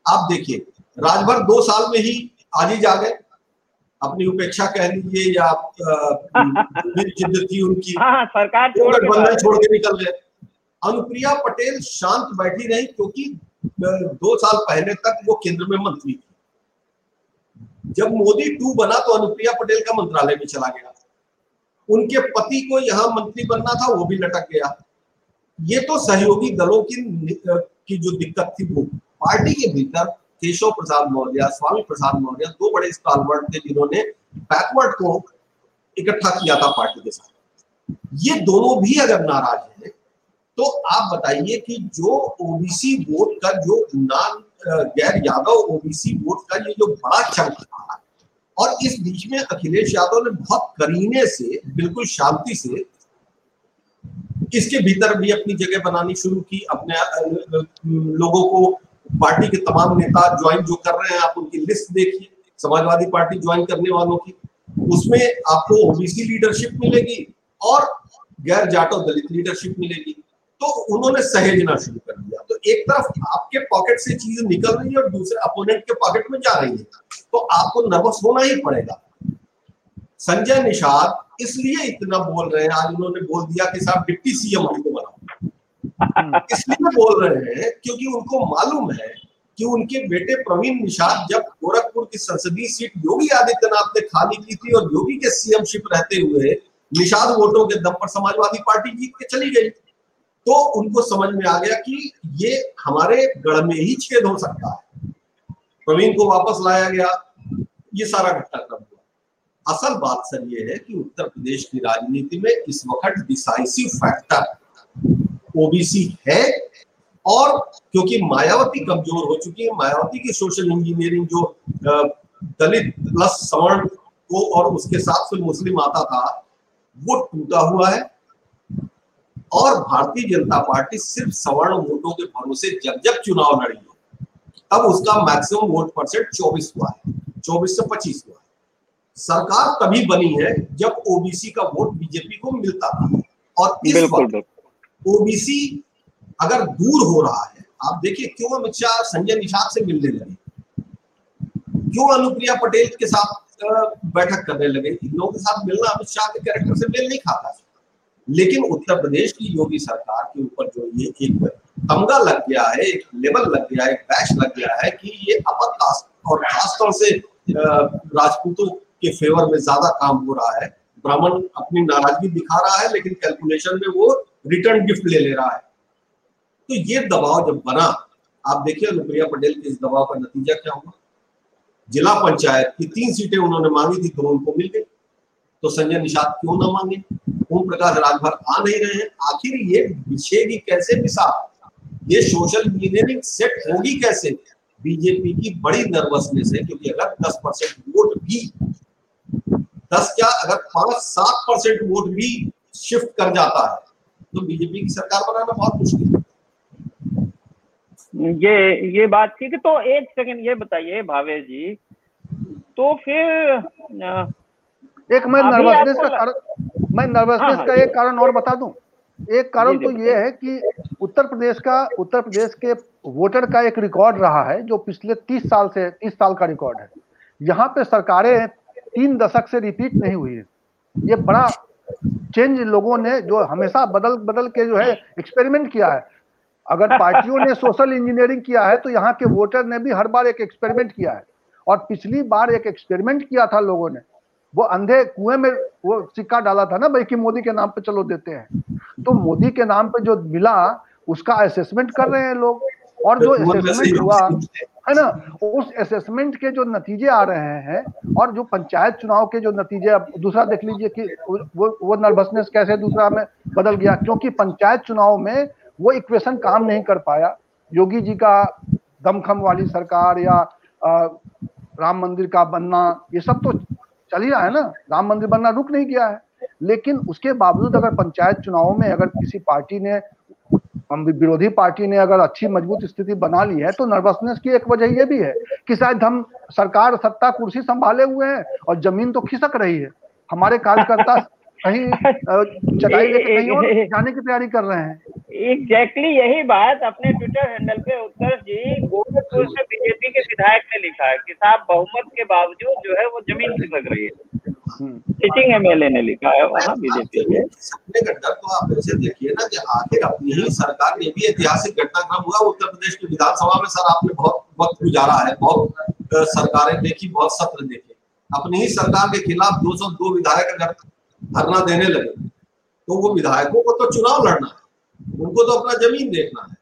आप देखिए राजभर दो साल में ही आज ही जा गए। अपनी उपेक्षा कह लीजिए या जिद्दत थी उनकी। हाँ, हाँ सरकार गठबंधन छोड़ के निकल गए। अनुप्रिया पटेल शांत बैठी रही क्योंकि दो साल पहले तक वो केंद्र में मंत्री थी। जब मोदी टू बना तो अनुप्रिया पटेल का मंत्रालय में चला गया। उनके पति को यहाँ मंत्री बनना था वो भी लटक गया। ये तो सहयोगी दलों की की जो दिक्कत थी वो। पार्टी के भीतर केशव प्रसाद मौर्य स्वामी प्रसाद मौर्य, दो बड़े स्टॉलवर्ड थे जिन्होंने बैकवर्ड को इकट्ठा किया था पार्टी के साथ। ये दोनों भी अगर नाराज़ हैं तो आप बताइए कि जो ओबीसी वोट का, जो नान गैर यादव ओबीसी वोट का ये जो बड़ा चंक था, और इस बीच में अखिलेश यादव ने बहुत करीने से, बिल्कुल शांति से इसके भीतर भी अपनी जगह बनानी शुरू की, अपने लोगों को पार्टी के तमाम नेता ज्वाइन जो कर रहे हैं, आप उनकी लिस्ट देखिए, समाजवादी पार्टी ज्वाइन करने वालों की। उसमें आपको ओबीसी लीडरशिप मिलेगी और गैर जाटो दलित लीडरशिप मिलेगी। तो उन्होंने सहेजना शुरू कर दिया। तो एक तरफ़ आपके पॉकेट से चीज़ निकल रही है और दूसरे अपोनेंट के पॉकेट में जा रही है। तो आपको नर्वस होना ही पड़ेगा। संजय निषाद इसलिए इतना बोल रहे हैं। आज उन्होंने बोल दिया कि साहब डिप्टी सीएम हमको बनाओ इसलिए बोल रहे हैं क्योंकि उनको मालूम है कि उनके बेटे प्रवीण निषाद जब गोरखपुर की संसदीय सीट योगी आदित्यनाथ ने खाली की थी और योगी के सीएम शिप रहते हुए निषाद वोटों के दम पर समाजवादी पार्टी जीत के चली गई। तो उनको समझ में आ गया कि ये हमारे गढ़ में ही छेद हो सकता है। प्रवीण को वापस लाया गया। ये सारा घटनाक्रम हुआ। असल बात सर ये है कि उत्तर प्रदेश की राजनीति में इस वक्त डिसाइसिव फैक्टर ओबीसी है और क्योंकि मायावती कमज़ोर हो चुकी है मायावती की सोशल इंजीनियरिंग जो दलित प्लस सवर्ण को और उसके साथ फिर मुस्लिम आता था वो टूटा हुआ है। और भारतीय जनता पार्टी सिर्फ़ सवर्ण वोटों के भरोसे जब जब चुनाव लड़ी हो तब उसका मैक्सिमम वोट परसेंट चौबीस हुआ है चौबीस से पच्चीस हुआ है। सरकार तभी बनी है जब ओबीसी का वोट बीजेपी को मिलता था। और इस वक्त ओबीसी अगर दूर हो रहा है, आप देखिए क्यों अमित शाह, संजय निषाद से मिलने लगे? क्यों अनुप्रिया पटेल के साथ बैठक करने लगे? इन लोगों के साथ मिलना अमित शाह के कैरेक्टर से मेल नहीं खाता। लेकिन उत्तर प्रदेश की योगी सरकार के ऊपर जो ये एक तमगा लग गया है, एक लेवल लग गया है, एक बैश लग गया है कि ये अपर कास्ट और खासतौर से राजपूतों के फेवर में ज़्यादा काम हो रहा है। ब्राह्मण अपनी नाराज़गी दिखा रहा है, लेकिन कैलकुलेशन में वो रिटर्न गिफ्ट ले ले रहा है। तो ये दबाव जब बना, आप देखिए अनुप्रिया पटेल के इस दबाव का नतीजा क्या हुआ? जिला पंचायत की तीन सीटें उन्होंने मांगी थी तो उनको मिल गई। तो संजय निषाद क्यों ना मांगे? ओम प्रकाश राजभर आ नहीं रहे हैं। आखिर ये बिछेगी कैसे मिसाल ये सोशल इंजीनियरिंग सेट होगी कैसे? बीजेपी की बड़ी नर्वसनेस है, क्योंकि अगर 10 परसेंट वोट भी 10 क्या, अगर पाँच सात परसेंट वोट भी शिफ्ट कर जाता है तो बीजेपी की सरकार बनाना बहुत मुश्किल है। ये ये बात ठीक है। तो एक सेकंड ये बताइए भावे जी। तो फिर एक मैं नर्वसनेस का कारण मैं नर्वसनेस हाँ, का हाँ, एक कारण और बता दूँ। एक कारण तो ये है कि उत्तर प्रदेश का उत्तर प्रदेश के वोटर का एक रिकॉर्ड रहा है जो पिछले तीस साल से तीस साल का रिकॉर्ड है। यहाँ पे सरकारें तीन दशक से रिपीट नहीं हुई है। ये बड़ा चेंज लोगों ने जो हमेशा बदल बदल के जो है एक्सपेरिमेंट किया है। अगर पार्टियों ने सोशल इंजीनियरिंग किया है तो यहाँ के वोटर ने भी हर बार एक एक्सपेरिमेंट किया है। और पिछली बार एक एक्सपेरिमेंट किया था लोगों ने। वो अंधे कुएँ में वो सिक्का डाला था ना भाई कि मोदी के नाम पे चलो देते हैं। तो मोदी के नाम पे जो मिला, उसका असेसमेंट कर रहे हैं लोग। और जो असेसमेंट हुआ है ना? उस असेसमेंट के जो नतीजे आ रहे हैं और जो पंचायत चुनाव के जो नतीजे अब दूसरा देख लीजिए कि वो वो नर्वसनेस कैसे दूसरा में बदल गया क्योंकि पंचायत चुनाव में वो इक्वेशन काम नहीं कर पाया। योगी जी का दमखम वाली सरकार या आ, राम मंदिर का बनना ये सब तो चल ही रहा है ना? राम मंदिर बनना रुक नहीं गया है। लेकिन उसके बावजूद अगर पंचायत चुनाव में अगर किसी पार्टी ने विरोधी पार्टी ने अगर अच्छी मज़बूत स्थिति बना ली है तो नर्वसनेस की एक वजह यह भी है कि शायद हम सरकार, सत्ता, कुर्सी संभाले हुए हैं और ज़मीन तो खिसक रही है। हमारे कार्यकर्ता कहीं चटाई कहीं और जाने की तैयारी कर रहे हैं। एग्जैक्टली exactly यही बात अपने ट्विटर हैंडल पे उत्तर जी गोरखपुर से बीजेपी के विधायक ने लिखा है कि साहब बहुमत के बावजूद जो है वो ज़मीन खिसक रही है। सिटिंग एमएलए ने लिखा है वहाँ बीजेपी के सपने का। डर तो आप ऐसे देखिए ना कि आखिर अपनी ही सरकार ने भी ऐतिहासिक घटनाक्रम हुआ उत्तर प्रदेश की विधानसभा में सर आपने बहुत वक्त गुजारा है बहुत सरकारें देखी बहुत सत्र देखे। अपनी ही सरकार के खिलाफ दो सौ दो विधायक अगर धरना देने लगे। तो वो विधायकों को तो चुनाव लड़ना है। उनको तो अपना ज़मीन देखना है।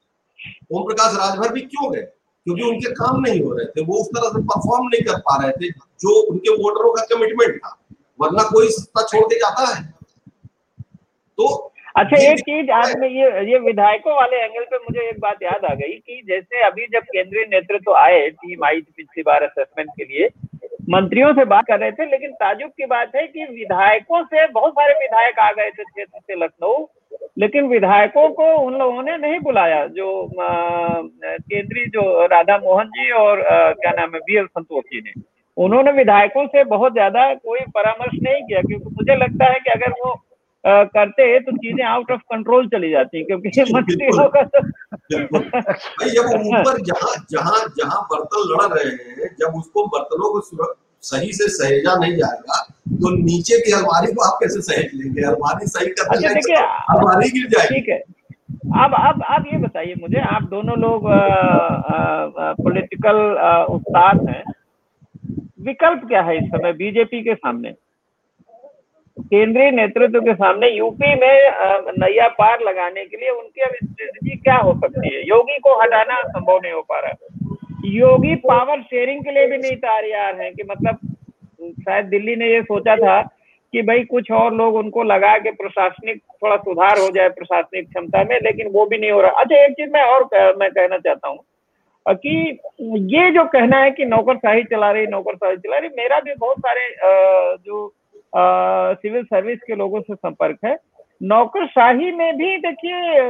ओम प्रकाश राजभर भी क्यों गए? क्योंकि उनके काम नहीं हो रहे थे। वो उस तरह से परफॉर्म नहीं कर पा रहे थे जो उनके वोटरों का कमिटमेंट था। वरना कोई सत्ता छोड़ के जाता है। तो अच्छा एक चीज़ आज में ये ये विधायकों वाले एंगल पे मुझे एक बात याद आ गई कि जैसे अभी जब केंद्रीय नेतृत्व तो आए टीम आई पिछली बार असेसमेंट के लिए मंत्रियों से बात कर रहे थे लेकिन ताजुब की बात है कि विधायकों से बहुत सारे विधायक आ गए थे क्षेत्र से लखनऊ लेकिन विधायकों को उन लोगों ने नहीं बुलाया जो केंद्रीय जो राधा मोहन जी और आ, क्या नाम है बी एल संतोष जी ने। उन्होंने विधायकों से बहुत ज़्यादा कोई परामर्श नहीं किया क्योंकि मुझे लगता है कि अगर वो करते तो चीज़ें आउट ऑफ़ कंट्रोल चली जाती है क्योंकि मंत्रियों का तो जब ऊपर जहाँ जहाँ जहाँ बर्तन लड़ रहे हैं जब उसको बर्तनों को सही से सहेजा नहीं जाएगा तो नीचे की अलमारी को आप कैसे सहेज लेंगे? अलमारी सही कर अच्छा अलमारी गिर जाएगी। ठीक है। अब अब अब ये बताइए मुझे आप दोनों लोग पॉलिटिकल उस्ताद हैं। विकल्प क्या है इस समय बीजेपी के सामने? केंद्रीय नेतृत्व के सामने यूपी में नैया पार लगाने के लिए उनकी अब स्ट्रेटजी क्या हो सकती है? योगी को हटाना संभव नहीं हो पा रहा योगी पावर शेयरिंग के लिए भी नहीं तैयार है कि मतलब शायद दिल्ली ने ये सोचा था कि भाई कुछ और लोग उनको लगा के प्रशासनिक थोड़ा सुधार हो जाए प्रशासनिक क्षमता में लेकिन वो भी नहीं हो रहा। अच्छा एक चीज़ मैं और कह, मैं कहना चाहता हूँ कि ये जो कहना है कि नौकरशाही चला रही नौकरशाही चला रही मेरा भी बहुत सारे जो सिविल सर्विस के लोगों से संपर्क है। नौकरशाही में भी देखिए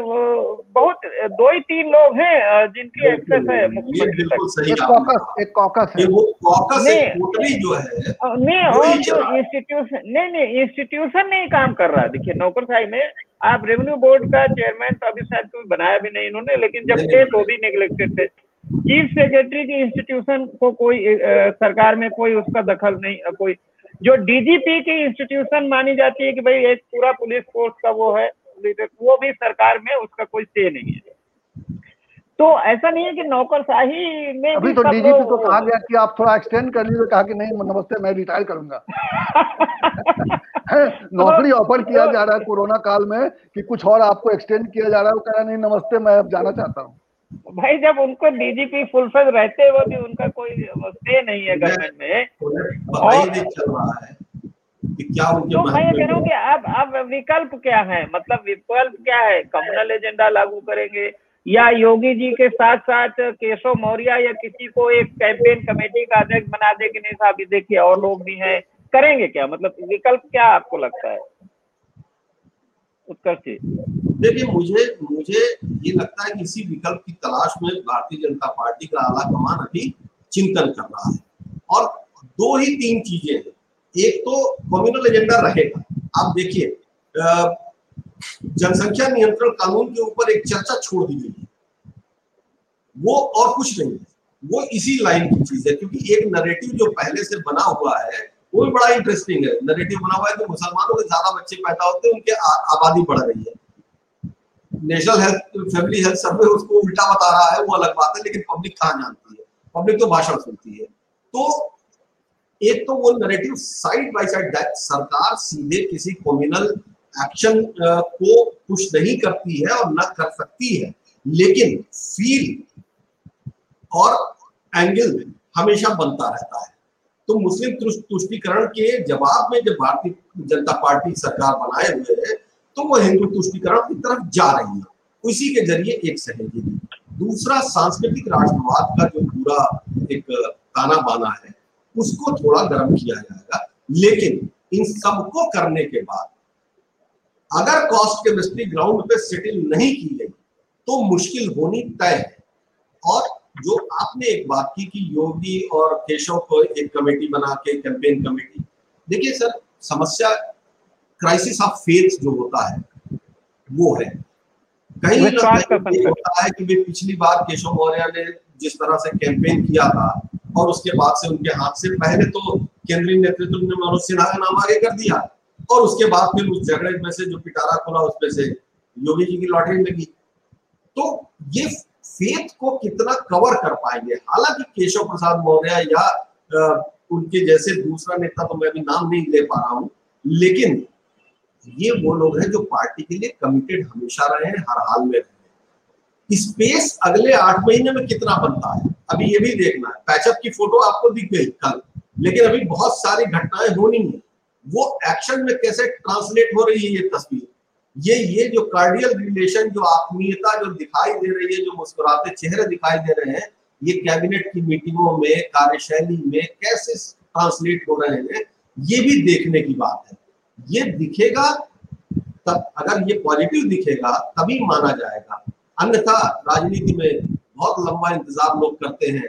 बहुत दो ही तीन लोग हैं जिनकी एक्सेस है। एक कॉकस एक कॉकस है। वो कॉकस जो है नहीं और जो इंस्टीट्यूशन नहीं नहीं इंस्टीट्यूशन नहीं काम कर रहा देखिए नौकरशाही में आप रेवेन्यू बोर्ड का चेयरमैन तो अभी शायद कोई बनाया भी नहीं इन्होंने लेकिन जब थे तो भी निगलेक्टेड थे। चीफ सेक्रेटरी की इंस्टीट्यूशन को कोई सरकार में कोई उसका दखल नहीं कोई जो डीजीपी की इंस्टीट्यूशन मानी जाती है कि भाई एक पूरा पुलिस फोर्स का वो है वो भी सरकार में उसका कोई से नहीं है। तो ऐसा नहीं है कि नौकरशाही में अभी तो डीजीपी को कहा गया कि आप थोड़ा एक्सटेंड कर लीजिए कहा कि नहीं नमस्ते मैं रिटायर करूँगा। नौकरी ऑफ़र किया जा रहा है कोरोना काल में कि कुछ और आपको एक्सटेंड किया जा रहा है वो कह रहा नहीं नमस्ते मैं अब जाना चाहता हूँ। भाई जब उनको डीजीपी फुलफिल रहते हुए भी उनका कोई स्टे नहीं है गवर्नमेंट में। और तो मैं कह रहा हूँ कि अब अब विकल्प क्या है? मतलब विकल्प क्या है? कम्युनल एजेंडा लागू करेंगे या योगी जी के साथ साथ केशव मौर्य या किसी को एक कैंपेन कमेटी का अध्यक्ष बना दे कि नहीं साहब देखिए और लोग भी हैं। करेंगे क्या? मतलब विकल्प क्या आपको लगता है? उत्तर से देखिए मुझे मुझे ये लगता है कि इसी विकल्प की तलाश में भारतीय जनता पार्टी का आला कमान अभी चिंतन कर रहा है। और दो ही तीन चीज़ें हैं। एक तो कम्युनल एजेंडा रहेगा। आप देखिए जनसंख्या नियंत्रण कानून के ऊपर एक चर्चा छोड़ दी गई है। वो और कुछ नहीं है। वो इसी लाइन की चीज़ है, क्योंकि एक नरेटिव जो पहले से बना हुआ है, वो भी बड़ा इंटरेस्टिंग है। नरेटिव बना हुआ है कि मुसलमानों के ज़्यादा बच्चे पैदा होते हैं, उनके आबादी बढ़ रही है। National health family health survey उसको उल्टा बता रहा है, वो अलग बात है, लेकिन पब्लिक कहाँ जानती है? पब्लिक तो भाषण सुनती है। तो एक तो वो नरेटिव साइड बाय साइड सरकार सीधे किसी कम्युनल एक्शन को पुश नहीं करती है और न कर सकती है। लेकिन फील और एंगल में हमेशा बनता रहता है। तो मुस्लिम तुष्टिकरण के जवाब में जब भारतीय जनता पार्टी सरकार बनाए हुए है तो वो हिंदू तुष्टिकरण की तरफ़ जा रही है। उसी के ज़रिए एक सहयोगी दूसरा, सांस्कृतिक राष्ट्रवाद का जो पूरा एक ताना बाना है, उसको थोड़ा गर्म किया जाएगा। लेकिन इन सबको करने के बाद, अगर कॉस्ट केमिस्ट्री ग्राउंड पे सेटल नहीं की गई तो मुश्किल होनी तय है। और जो आपने एक बात की कि योगी और केशव को एक कमेटी बना के कैंपेन कमेटी देखिए सर, समस्या क्राइसिस ऑफ़ फेथ जो होता है वो है। कहीं ना कहीं होता है कि वे पिछली बार केशव मौर्य ने जिस तरह से कैंपेन किया था और उसके बाद से उनके हाथ से पहले तो केंद्रीय नेतृत्व ने मनोज सिन्हा का नाम आगे कर दिया और उसके बाद फिर उस झगड़े में से जो पिटारा खुला उसमें से योगी जी की लॉटरी लगी। तो ये फेथ को कितना कवर कर पाएँगे? हालाँकि केशव प्रसाद मौर्य या उनके जैसे दूसरा नेता तो मैं अभी नाम नहीं ले पा रहा हूँ लेकिन ये वो लोग हैं जो पार्टी के लिए कमिटेड हमेशा रहे हैं, हर हाल में रहे स्पेस अगले आठ महीने में कितना बनता है? अभी ये भी देखना है। पैचअप की फ़ोटो आपको दिख गई कल, लेकिन अभी बहुत सारी घटनाएँ होनी है। वो एक्शन में कैसे ट्रांसलेट हो रही है ये तस्वीर? ये ये जो कार्डियल रिलेशन जो आत्मीयता जो दिखाई दे रही है, जो मुस्कुराते चेहरे दिखाई दे रहे हैं, ये कैबिनेट की मीटिंगों में, कार्यशैली में कैसे ट्रांसलेट हो रहे हैं, ये भी देखने की बात है। ये दिखेगा, तब अगर ये पॉजिटिव दिखेगा, तभी माना जाएगा। अन्यथा राजनीति में बहुत लंबा इंतज़ार लोग करते हैं।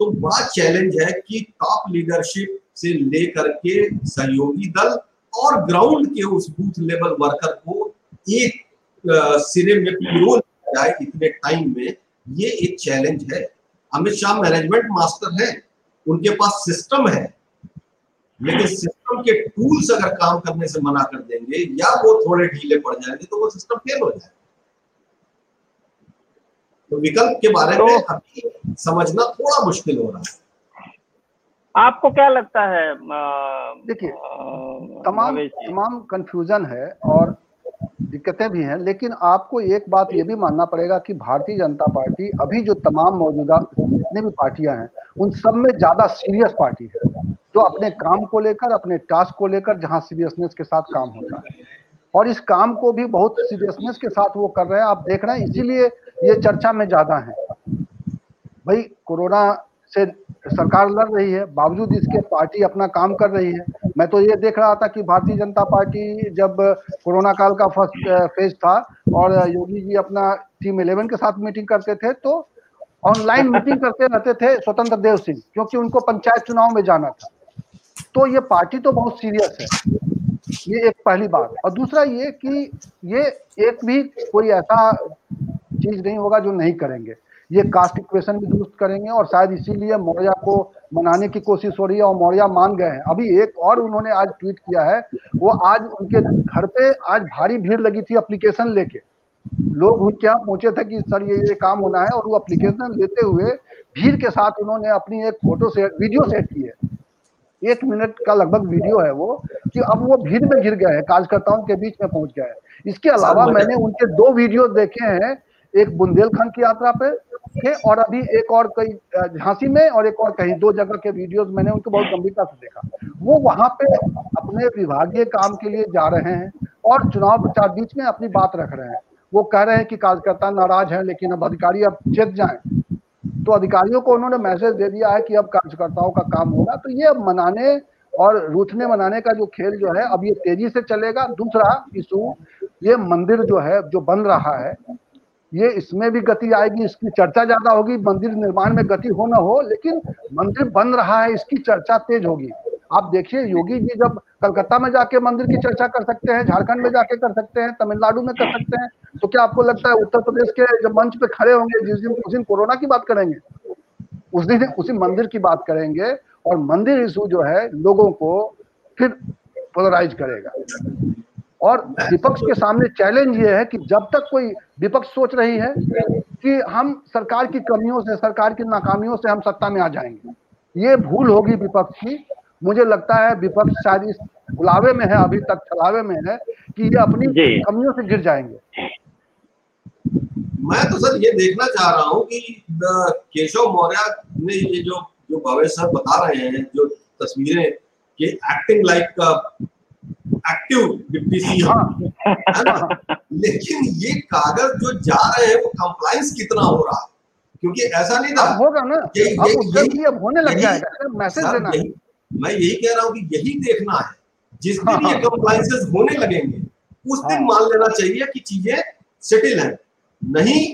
तो बड़ा चैलेंज है कि टॉप लीडरशिप से लेकर के सहयोगी दल और ग्राउंड के उस बूथ लेवल वर्कर को एक सिरे में पिरो जाए इतने टाइम में, ये एक चैलेंज है। अमित शाह मैनेजमेंट मास्टर है, उनके पास सिस्टम है। लेकिन सिस्टम के टूल्स अगर काम करने से मना कर देंगे या वो थोड़े ढीले पड़ जाएँगे तो वो सिस्टम फेल हो जाएगा। तो विकल्प के बारे तो, में अभी समझना थोड़ा मुश्किल हो रहा है। आपको क्या लगता है देखिए तमाम तमाम कंफ्यूजन है और दिक्कतें भी हैं लेकिन आपको एक बात ये भी मानना पड़ेगा कि भारतीय जनता पार्टी अभी जो तमाम मौजूदा जितने भी पार्टियाँ हैं उन सब में ज़्यादा सीरियस पार्टी है। जो अपने काम को लेकर, अपने टास्क को लेकर जहाँ सीरियसनेस के साथ काम होता है। और इस काम को भी बहुत सीरियसनेस के साथ वो कर रहे हैं। आप देख रहे हैं, इसीलिए ये चर्चा में ज़्यादा है। भाई, कोरोना से सरकार लड़ रही है, बावजूद इसके पार्टी अपना काम कर रही है। मैं तो ये देख रहा था कि भारतीय जनता पार्टी जब कोरोना काल का फ़र्स्ट फ़ेज़ था और योगी जी अपना टीम इलेवन के साथ मीटिंग करते थे तो ऑनलाइन मीटिंग करते रहते थे स्वतंत्र देव सिंह, क्योंकि उनको पंचायत चुनाव में जाना था। तो ये पार्टी तो बहुत सीरियस है। ये एक पहली बात। और दूसरा ये कि ये एक भी कोई ऐसा चीज़ नहीं होगा जो नहीं करेंगे। ये कास्ट इक्वेशन भी दुरुस्त करेंगे और शायद इसीलिए मौर्या को मनाने की कोशिश हो रही है और मौर्या मान गए हैं। अभी एक और उन्होंने आज ट्वीट किया है, वो आज उनके घर पे आज भारी भीड़ लगी थी अप्लीकेशन लेके। लोग उनके यहाँ पहुँचे थे कि सर ये ये काम होना है और वो अप्लीकेशन लेते हुए भीड़ के साथ उन्होंने अपनी एक फ़ोटो से वीडियो सेट की है। एक मिनट का लगभग वीडियो है वो कि अब वो भीड़ में गिर गए हैं कार्यकर्ताओं के बीच में पहुँच गए हैं। इसके अलावा मैंने उनके दो वीडियो देखे हैं एक बुंदेलखंड की यात्रा पे थे और अभी एक और कई झांसी में और एक और कहीं दो जगह के वीडियोस मैंने उनको बहुत गंभीरता से देखा। वो वहाँ पे अपने विभागीय काम के लिए जा रहे हैं और चुनाव प्रचार बीच में अपनी बात रख रहे हैं। वो कह रहे हैं कि कार्यकर्ता नाराज़ है लेकिन अब अधिकारी अब चेत जाए। तो अधिकारियों को उन्होंने मैसेज दे दिया है कि अब कार्यकर्ताओं का काम होगा। तो ये मनाने और रूठने मनाने का जो खेल जो है, अब ये तेज़ी से चलेगा। दूसरा इशू ये मंदिर जो है, जो बन रहा है, ये इसमें भी गति आएगी, इसकी चर्चा ज़्यादा होगी, मंदिर निर्माण में गति हो ना हो, लेकिन मंदिर बन रहा है, इसकी चर्चा तेज होगी। आप देखिए, योगी जी जब कलकत्ता में जाके मंदिर की चर्चा कर सकते हैं, झारखंड में जाके कर सकते हैं, तमिलनाडु में कर सकते हैं तो क्या आपको लगता है उत्तर प्रदेश के जब मंच पे खड़े होंगे, जिस दिन, उस दिन कोरोना की बात करेंगे? उस दिन, उसी मंदिर की बात करेंगे और मंदिर इशू जो है, लोगों को फिर पोलराइज करेगा। और विपक्ष के सामने चैलेंज ये है कि जब तक कोई विपक्ष सोच रही है कि हम सरकार की कमियों से, सरकार की नाकामियों से हम सत्ता में आ जाएँगे, ये भूल होगी विपक्ष की मुझे लगता है विपक्ष शायद इस बुलावे में है अभी तक छलावे में है कि ये अपनी कमियों से गिर जाएँगे। मैं तो सर ये देखना चाह रहा हूँ कि केशव मौर्य ने ये जो जो भवेश सर बता रहे हैं जो तस्वीरें कि acting like active deputy CM है। ना? लेकिन ये कागज़ जो जा रहे हैं वो कंप्लाइंस कितना हो रहा है? क्योंकि ऐसा नहीं था होगा ना। ये, ये, ये, अब होने लग जाएगा। मैसेज देना मैं यही कह रहा हूँ कि यही देखना है जिस दिन ये कंप्लाइंसेस हाँ, हाँ। होने लगेंगे उस दिन हाँ। मान लेना चाहिए कि चीज़ें सेटिल हैं नहीं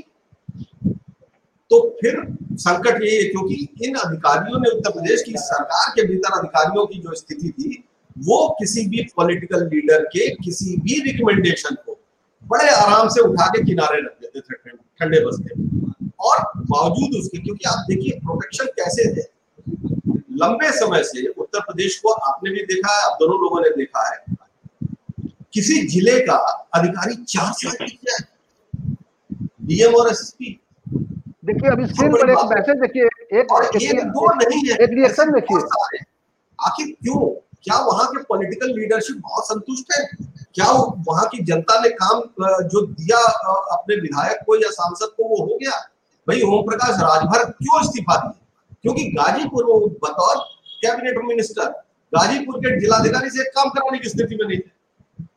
तो फिर संकट यही है क्योंकि इन अधिकारियों ने उत्तर प्रदेश की सरकार के भीतर अधिकारियों की जो स्थिति थी वो किसी भी पॉलिटिकल लीडर के किसी भी रिकमेंडेशन को बड़े आराम से उठा के किनारे रख देते थे ठंडे बस्ते और बावजूद उसके क्योंकि आप देखिए प्रोटेक्शन कैसे है लंबे समय से उत्तर प्रदेश को आपने भी देखा है आप दोनों लोगों ने देखा है। किसी ज़िले का अधिकारी चार साल किया डीएम और एसएसपी देखिए अभी स्क्रीन पर एक मैसेज देखिए एक एक दो नहीं है। एक रिएक्शन देखिए। आखिर क्यों? क्या वहाँ के पॉलिटिकल लीडरशिप बहुत संतुष्ट है? क्या वहाँ की जनता ने काम जो दिया अपने विधायक को या सांसद को वो हो गया? भाई ओम प्रकाश राजभर क्यों इस्तीफा दिया? क्योंकि गाजीपुर बतौर कैबिनेट मिनिस्टर गाजीपुर के जिलाधिकारी से काम कराने की स्थिति में नहीं थे।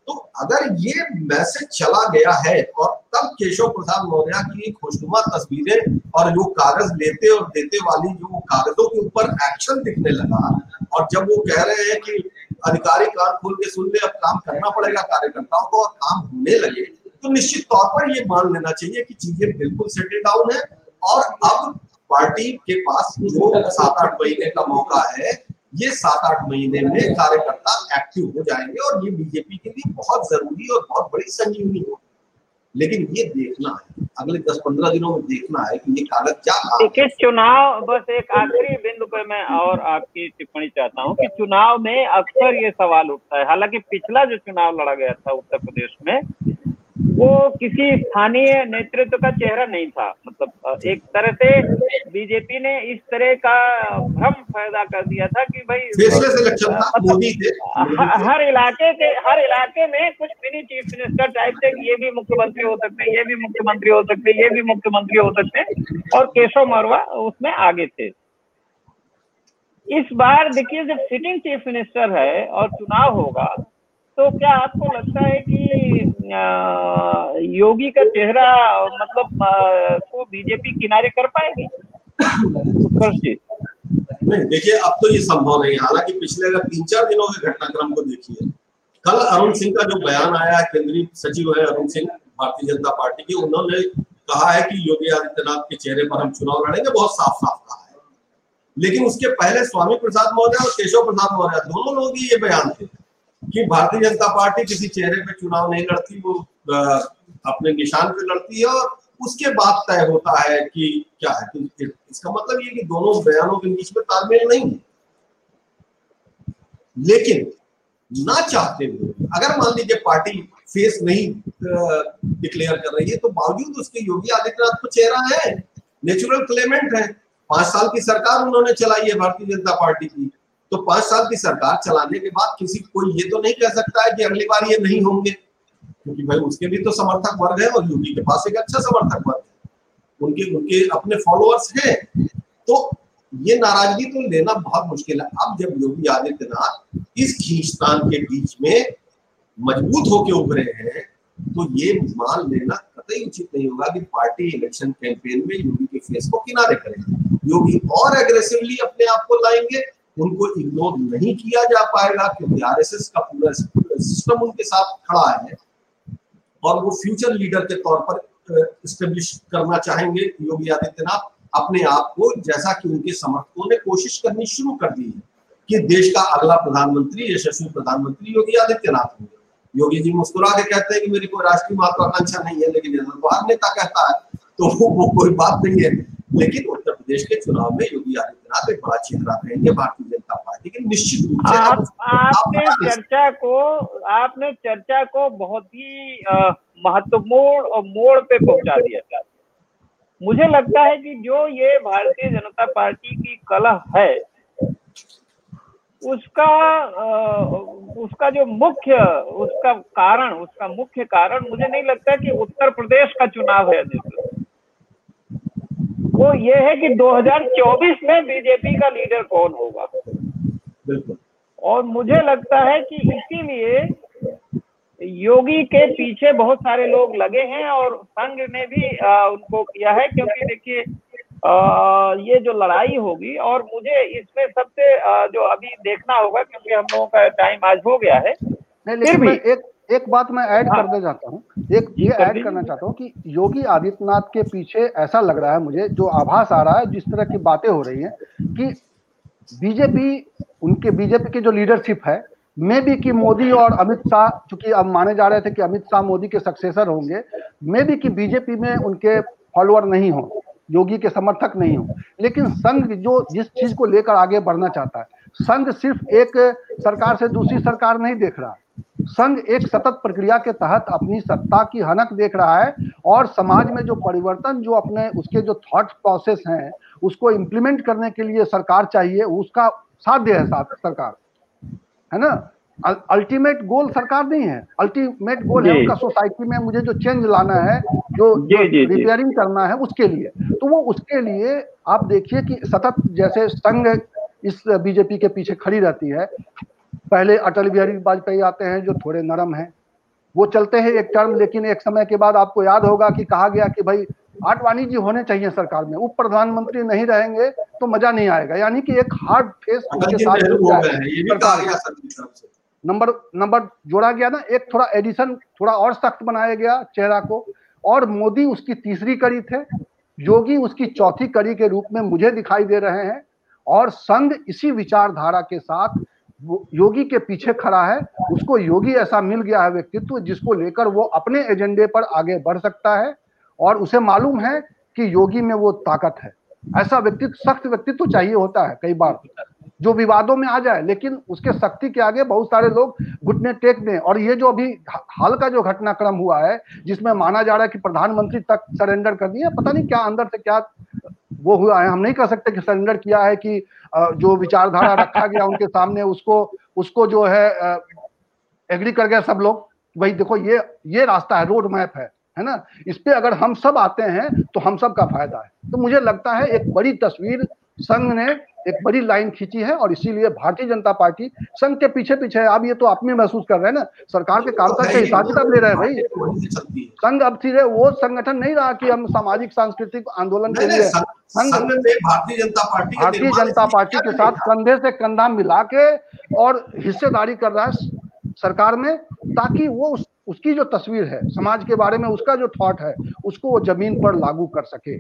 तो अगर ये मैसेज चला गया है और तब केशव प्रसाद मौर्य की खुशनुमा तस्वीरें और जो कागज़ लेते और देते वाली जो कागजों के ऊपर एक्शन दिखने लगा और जब वो कह रहे हैं कि अधिकारी कान खोल के सुन ले, अब काम करना पड़ेगा, कार्यकर्ताओं को और काम होने लगे तो निश्चित तौर पर ये मान लेना चाहिए कि चीज़ें बिल्कुल सेटल डाउन है और अब पार्टी के पास जो सात आठ महीने का मौका है, ये सात आठ महीने में कार्यकर्ता एक्टिव हो जाएँगे और ये बीजेपी के लिए बहुत ज़रूरी और बहुत बड़ी संजीवनी हो लेकिन ये देखना है, अगले दस पंद्रह दिनों में देखना है कि ये कागज़ क्या देखिए, चुनाव, बस एक आखिरी बिंदु पर मैं और आपकी टिप्पणी चाहता हूँ कि चुनाव में अक्सर ये सवाल उठता है। हालाँकि पिछला जो चुनाव लड़ा गया था उत्तर प्रदेश में वो किसी स्थानीय नेतृत्व का चेहरा नहीं था। मतलब एक तरह से बीजेपी ने इस तरह का भ्रम पैदा कर दिया था कि भाई मतलब हर इलाके के हर इलाके में कुछ मिनी चीफ मिनिस्टर टाइप थे ये भी मुख्यमंत्री हो सकते हैं ये भी मुख्यमंत्री हो सकते हैं ये भी मुख्यमंत्री हो सकते हैं और केशव मरवा उसमें आगे थे। इस बार देखिए जब सिटिंग चीफ मिनिस्टर है और चुनाव होगा तो क्या आपको लगता है कि योगी का चेहरा मतलब को बीजेपी किनारे कर पाएगी? नहीं देखिए अब तो ये संभव नहीं हालाँकि पिछले अगर तीन चार दिनों के घटनाक्रम को देखिए कल अरुण सिंह का जो बयान आया है केंद्रीय सचिव है अरुण सिंह भारतीय जनता पार्टी के उन्होंने कहा है कि योगी आदित्यनाथ के चेहरे पर हम चुनाव लड़ेंगे बहुत साफ़ साफ़ कहा है। लेकिन उसके पहले स्वामी प्रसाद मौर्य और केशव प्रसाद मौर्य दोनों लोग ही ये बयान थे कि भारतीय जनता पार्टी किसी चेहरे पे चुनाव नहीं लड़ती, वो अपने निशान पे लड़ती है और उसके बाद तय होता है कि क्या है। कि इसका मतलब ये कि दोनों बयानों के बीच में तालमेल नहीं है। लेकिन ना चाहते हुए, अगर मान लीजिए पार्टी फेस नहीं डिक्लेयर कर रही है तो बावजूद उसके योगी आदित्यनाथ को चेहरा है नेचुरल क्लेमेंट है। पाँच साल की सरकार उन्होंने चलाई है भारतीय जनता पार्टी की। तो पाँच साल की सरकार चलाने के बाद किसी कोई ये तो नहीं कह सकता है कि अगली बार ये नहीं होंगे। क्योंकि भाई उसके भी तो समर्थक वर्ग है और यूपी के पास एक अच्छा समर्थक वर्ग है। उनके उनके अपने फॉलोअर्स हैं। तो ये नाराज़गी तो लेना बहुत मुश्किल है। अब जब योगी आदित्यनाथ इस खींचतान के बीच में मज़बूत होके उभरे हैं तो ये मान लेना कतई उचित नहीं होगा कि पार्टी इलेक्शन कैंपेन में योगी के फेस को किनारे करेंगे। योगी और एग्रेसिवली अपने आप को लाएँगे उनको इग्नोर नहीं किया जा पाएगा क्योंकि आरएसएस का पूरा सिस्टम उनके साथ खड़ा है और वो फ्यूचर लीडर के तौर पर स्टेब्लिश करना चाहेंगे योगी आदित्यनाथ अपने आप को जैसा कि उनके समर्थकों ने कोशिश करनी शुरू कर दी है कि देश का अगला प्रधानमंत्री, यशस्वी प्रधानमंत्री योगी आदित्यनाथ होंगे योगी जी मुस्कुरा के कहते हैं कि मेरी कोई राष्ट्रीय महत्वाकांक्षा नहीं है, लेकिन नेता कहता है तो वो कोई बात नहीं है। लेकिन उत्तर प्रदेश के चुनाव में योगी आदित्यनाथ एक बड़ा चेहरा रहेंगे भारतीय जनता पार्टी के निश्चित रूप से। आप, आपने चर्चा को आपने चर्चा को बहुत ही महत्वपूर्ण और मोड़ पे पहुँचा दिया। था मुझे लगता है कि जो ये भारतीय जनता पार्टी की कला है उसका उसका जो मुख्य उसका कारण उसका मुख्य कारण मुझे नहीं लगता कि उत्तर प्रदेश का चुनाव है। वो ये है कि 2024 में बीजेपी का लीडर कौन होगा? और मुझे लगता है कि इसीलिए योगी के पीछे बहुत सारे लोग लगे हैं और संघ ने भी आ, उनको किया है क्योंकि देखिए ये जो लड़ाई होगी और मुझे इसमें सबसे जो अभी देखना होगा क्योंकि हम लोगों का टाइम आज हो गया है नहीं, फिर भी एक एक बात मैं ऐड हाँ, करना चाहता हूँ। एक ये ऐड करना चाहता हूँ कि योगी आदित्यनाथ के पीछे ऐसा लग रहा है मुझे जो आभास आ रहा है जिस तरह की बातें हो रही हैं कि बीजेपी उनके बीजेपी की जो लीडरशिप है मे भी कि मोदी और अमित शाह चूँकि अब माने जा रहे थे कि अमित शाह मोदी के सक्सेसर होंगे मे भी कि बीजेपी में उनके फॉलोअर नहीं हो योगी के समर्थक नहीं हो। लेकिन संघ जो जिस चीज़ को लेकर आगे बढ़ना चाहता है संघ सिर्फ़ एक सरकार से दूसरी सरकार नहीं देख रहा संघ एक सतत प्रक्रिया के तहत अपनी सत्ता की हनक देख रहा है और समाज में जो परिवर्तन जो अपने उसके जो थॉट प्रोसेस हैं उसको इम्प्लीमेंट करने के लिए सरकार चाहिए उसका साध्य है साथ सरकार। है ना? अल्टीमेट गोल सरकार नहीं है। अल्टीमेट गोल है उनका सोसाइटी में मुझे जो चेंज लाना है जो रिपेयरिंग करना है उसके लिए। तो वो उसके लिए आप देखिए कि सतत जैसे संघ इस बीजेपी के पीछे खड़ी रहती है पहले अटल बिहारी वाजपेयी आते हैं जो थोड़े नरम हैं। वो चलते हैं एक टर्म लेकिन एक समय के बाद आपको याद होगा कि कहा गया कि भाई आडवाणी जी होने चाहिए सरकार में। उप प्रधानमंत्री नहीं रहेंगे तो मज़ा नहीं आएगा। यानी कि एक हार्ड फेस उनके साथ नंबर नंबर जोड़ा गया ना एक थोड़ा एडिशन थोड़ा और सख्त बनाया गया चेहरा को। और मोदी उसकी तीसरी कड़ी थे योगी उसकी चौथी कड़ी के रूप में मुझे दिखाई दे रहे हैं। और संघ इसी विचारधारा के साथ योगी के पीछे खड़ा है, उसको योगी ऐसा मिल गया है व्यक्तित्व जिसको लेकर वो अपने एजेंडे पर आगे बढ़ सकता है और उसे मालूम है कि योगी में वो ताकत है। ऐसा व्यक्तित्व सख्त व्यक्तित्व चाहिए होता है कई बार। जो विवादों में आ जाए, लेकिन उसके शक्ति के आगे बहुत सारे लोग घुटने टेक दें और ये जो अभी हाल का जो घटनाक्रम हुआ है, जिसमें माना जा रहा है कि प्रधानमंत्री तक सरेंडर कर दिए पता नहीं क्या अंदर से क्या वो हुआ है। हम नहीं कह सकते कि सरेंडर किया है कि जो विचारधारा रखा गया उनके सामने, उसको उसको जो है एग्री कर गए सब लोग। भाई देखो, ये ये रास्ता है रोड मैप है है ना? इस पे अगर हम सब आते हैं तो हम सब का फ़ायदा है। तो मुझे लगता है, एक बड़ी तस्वीर संघ ने एक बड़ी लाइन खींची है और इसीलिए भारतीय जनता पार्टी संघ के पीछे पीछे है। आप ये तो आप में महसूस कर रहे हैं ना? सरकार के कामकाज का हिसाब किताब ले रहे हैं भाई? संघ अब सीधे वो संगठन नहीं रहा कि हम सामाजिक सांस्कृतिक आंदोलन के लिए संघ भारतीय जनता पार्टी भारतीय जनता पार्टी के साथ कंधे से कंधा मिला के और हिस्सेदारी कर रहा है सरकार में ताकि वो उस, उसकी जो तस्वीर है समाज के बारे में उसका जो थॉट है उसको वो ज़मीन पर लागू कर सके।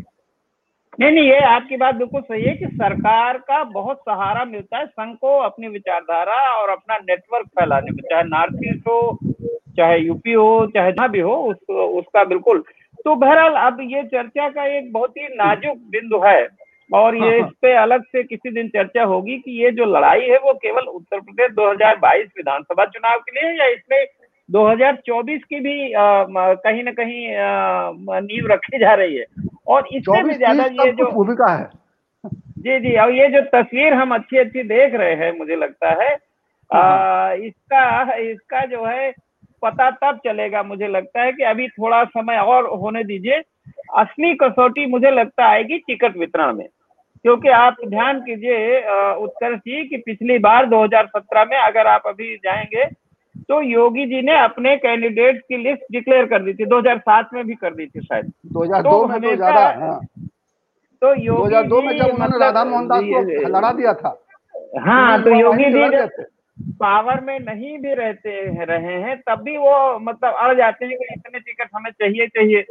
नहीं नहीं ये आपकी बात बिल्कुल सही है कि सरकार का बहुत सहारा मिलता है संघ को अपनी विचारधारा और अपना नेटवर्क फैलाने में चाहे नॉर्थ ईस्ट हो चाहे यूपी हो चाहे जहाँ भी हो उस, उसका बिल्कुल तो बहरहाल अब ये चर्चा का एक बहुत ही नाजुक बिंदु है और ये हाँ, हाँ। इस पे अलग से किसी दिन चर्चा होगी कि ये जो लड़ाई है वो केवल उत्तर प्रदेश 2022 विधानसभा चुनाव के लिए या इसमें 2024 की भी आ, कहीं ना कहीं नींव रखी जा रही है। और इससे भी ज़्यादा ये जो भूमिका है। जी जी और ये जो तस्वीर हम अच्छी अच्छी देख रहे हैं मुझे लगता है आ, हम्म। इसका इसका जो है पता तब चलेगा मुझे लगता है कि अभी थोड़ा समय और होने दीजिए। असली कसौटी मुझे लगता आएगी टिकट वितरण में। क्योंकि आप ध्यान कीजिए उत्कर्ष जी कि पिछली बार 2017 में अगर आप अभी जाएँगे तो योगी जी ने अपने कैंडिडेट की लिस्ट डिक्लेयर कर दी थी। 2007 में भी कर दी थी शायद। 2002 तो में तो ज़्यादा हाँ। तो योगी 2002 में जब उन्होंने मतलब राधा मोहन दास को लड़ा दिया था हाँ तो योगी जी पावर में नहीं भी रहते रहे हैं तब भी वो मतलब अड़ जाते हैं कि इतने टिकट हमें चाहिए चाहिए।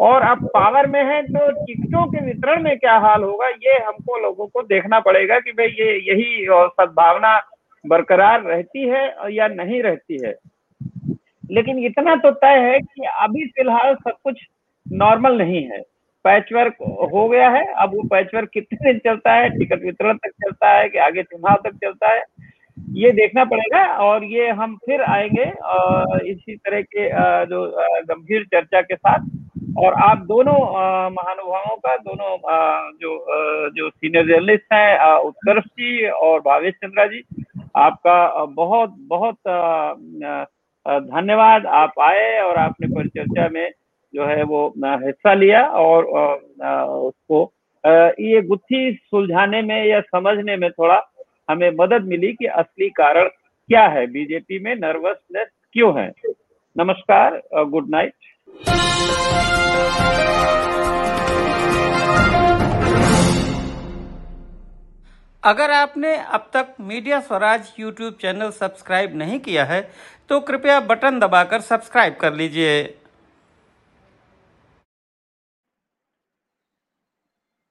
और अब पावर में है तो टिकटों के वितरण में क्या हाल होगा ये हमको लोगों को देखना पड़ेगा कि भाई ये यही सद्भावना बरकरार रहती है या नहीं रहती है। लेकिन इतना तो तय है कि अभी फ़िलहाल सब कुछ नॉर्मल नहीं है। पैचवर्क हो गया है, अब वो पैचवर्क कितने दिन चलता है टिकट वितरण तक चलता है कि आगे चुनाव तक चलता है, ये देखना पड़ेगा और ये हम फिर आएँगे इसी तरह के जो गंभीर चर्चा के साथ। और आप दोनों महानुभावों का, दोनों जो जो सीनियर जर्नलिस्ट हैं उत्कर्ष जी और भावेश चंद्रा जी आपका बहुत बहुत धन्यवाद। आप आए और आपने परिचर्चा में जो है वो हिस्सा लिया और उसको ये गुत्थी सुलझाने में या समझने में थोड़ा हमें मदद मिली कि असली कारण क्या है? बीजेपी में नर्वसनेस क्यों है? नमस्कार गुड नाइट। अगर आपने अब तक media Swaraj YouTube channel subscribe नहीं किया है तो कृपया बटन दबाकर सब्सक्राइब कर लीजिए।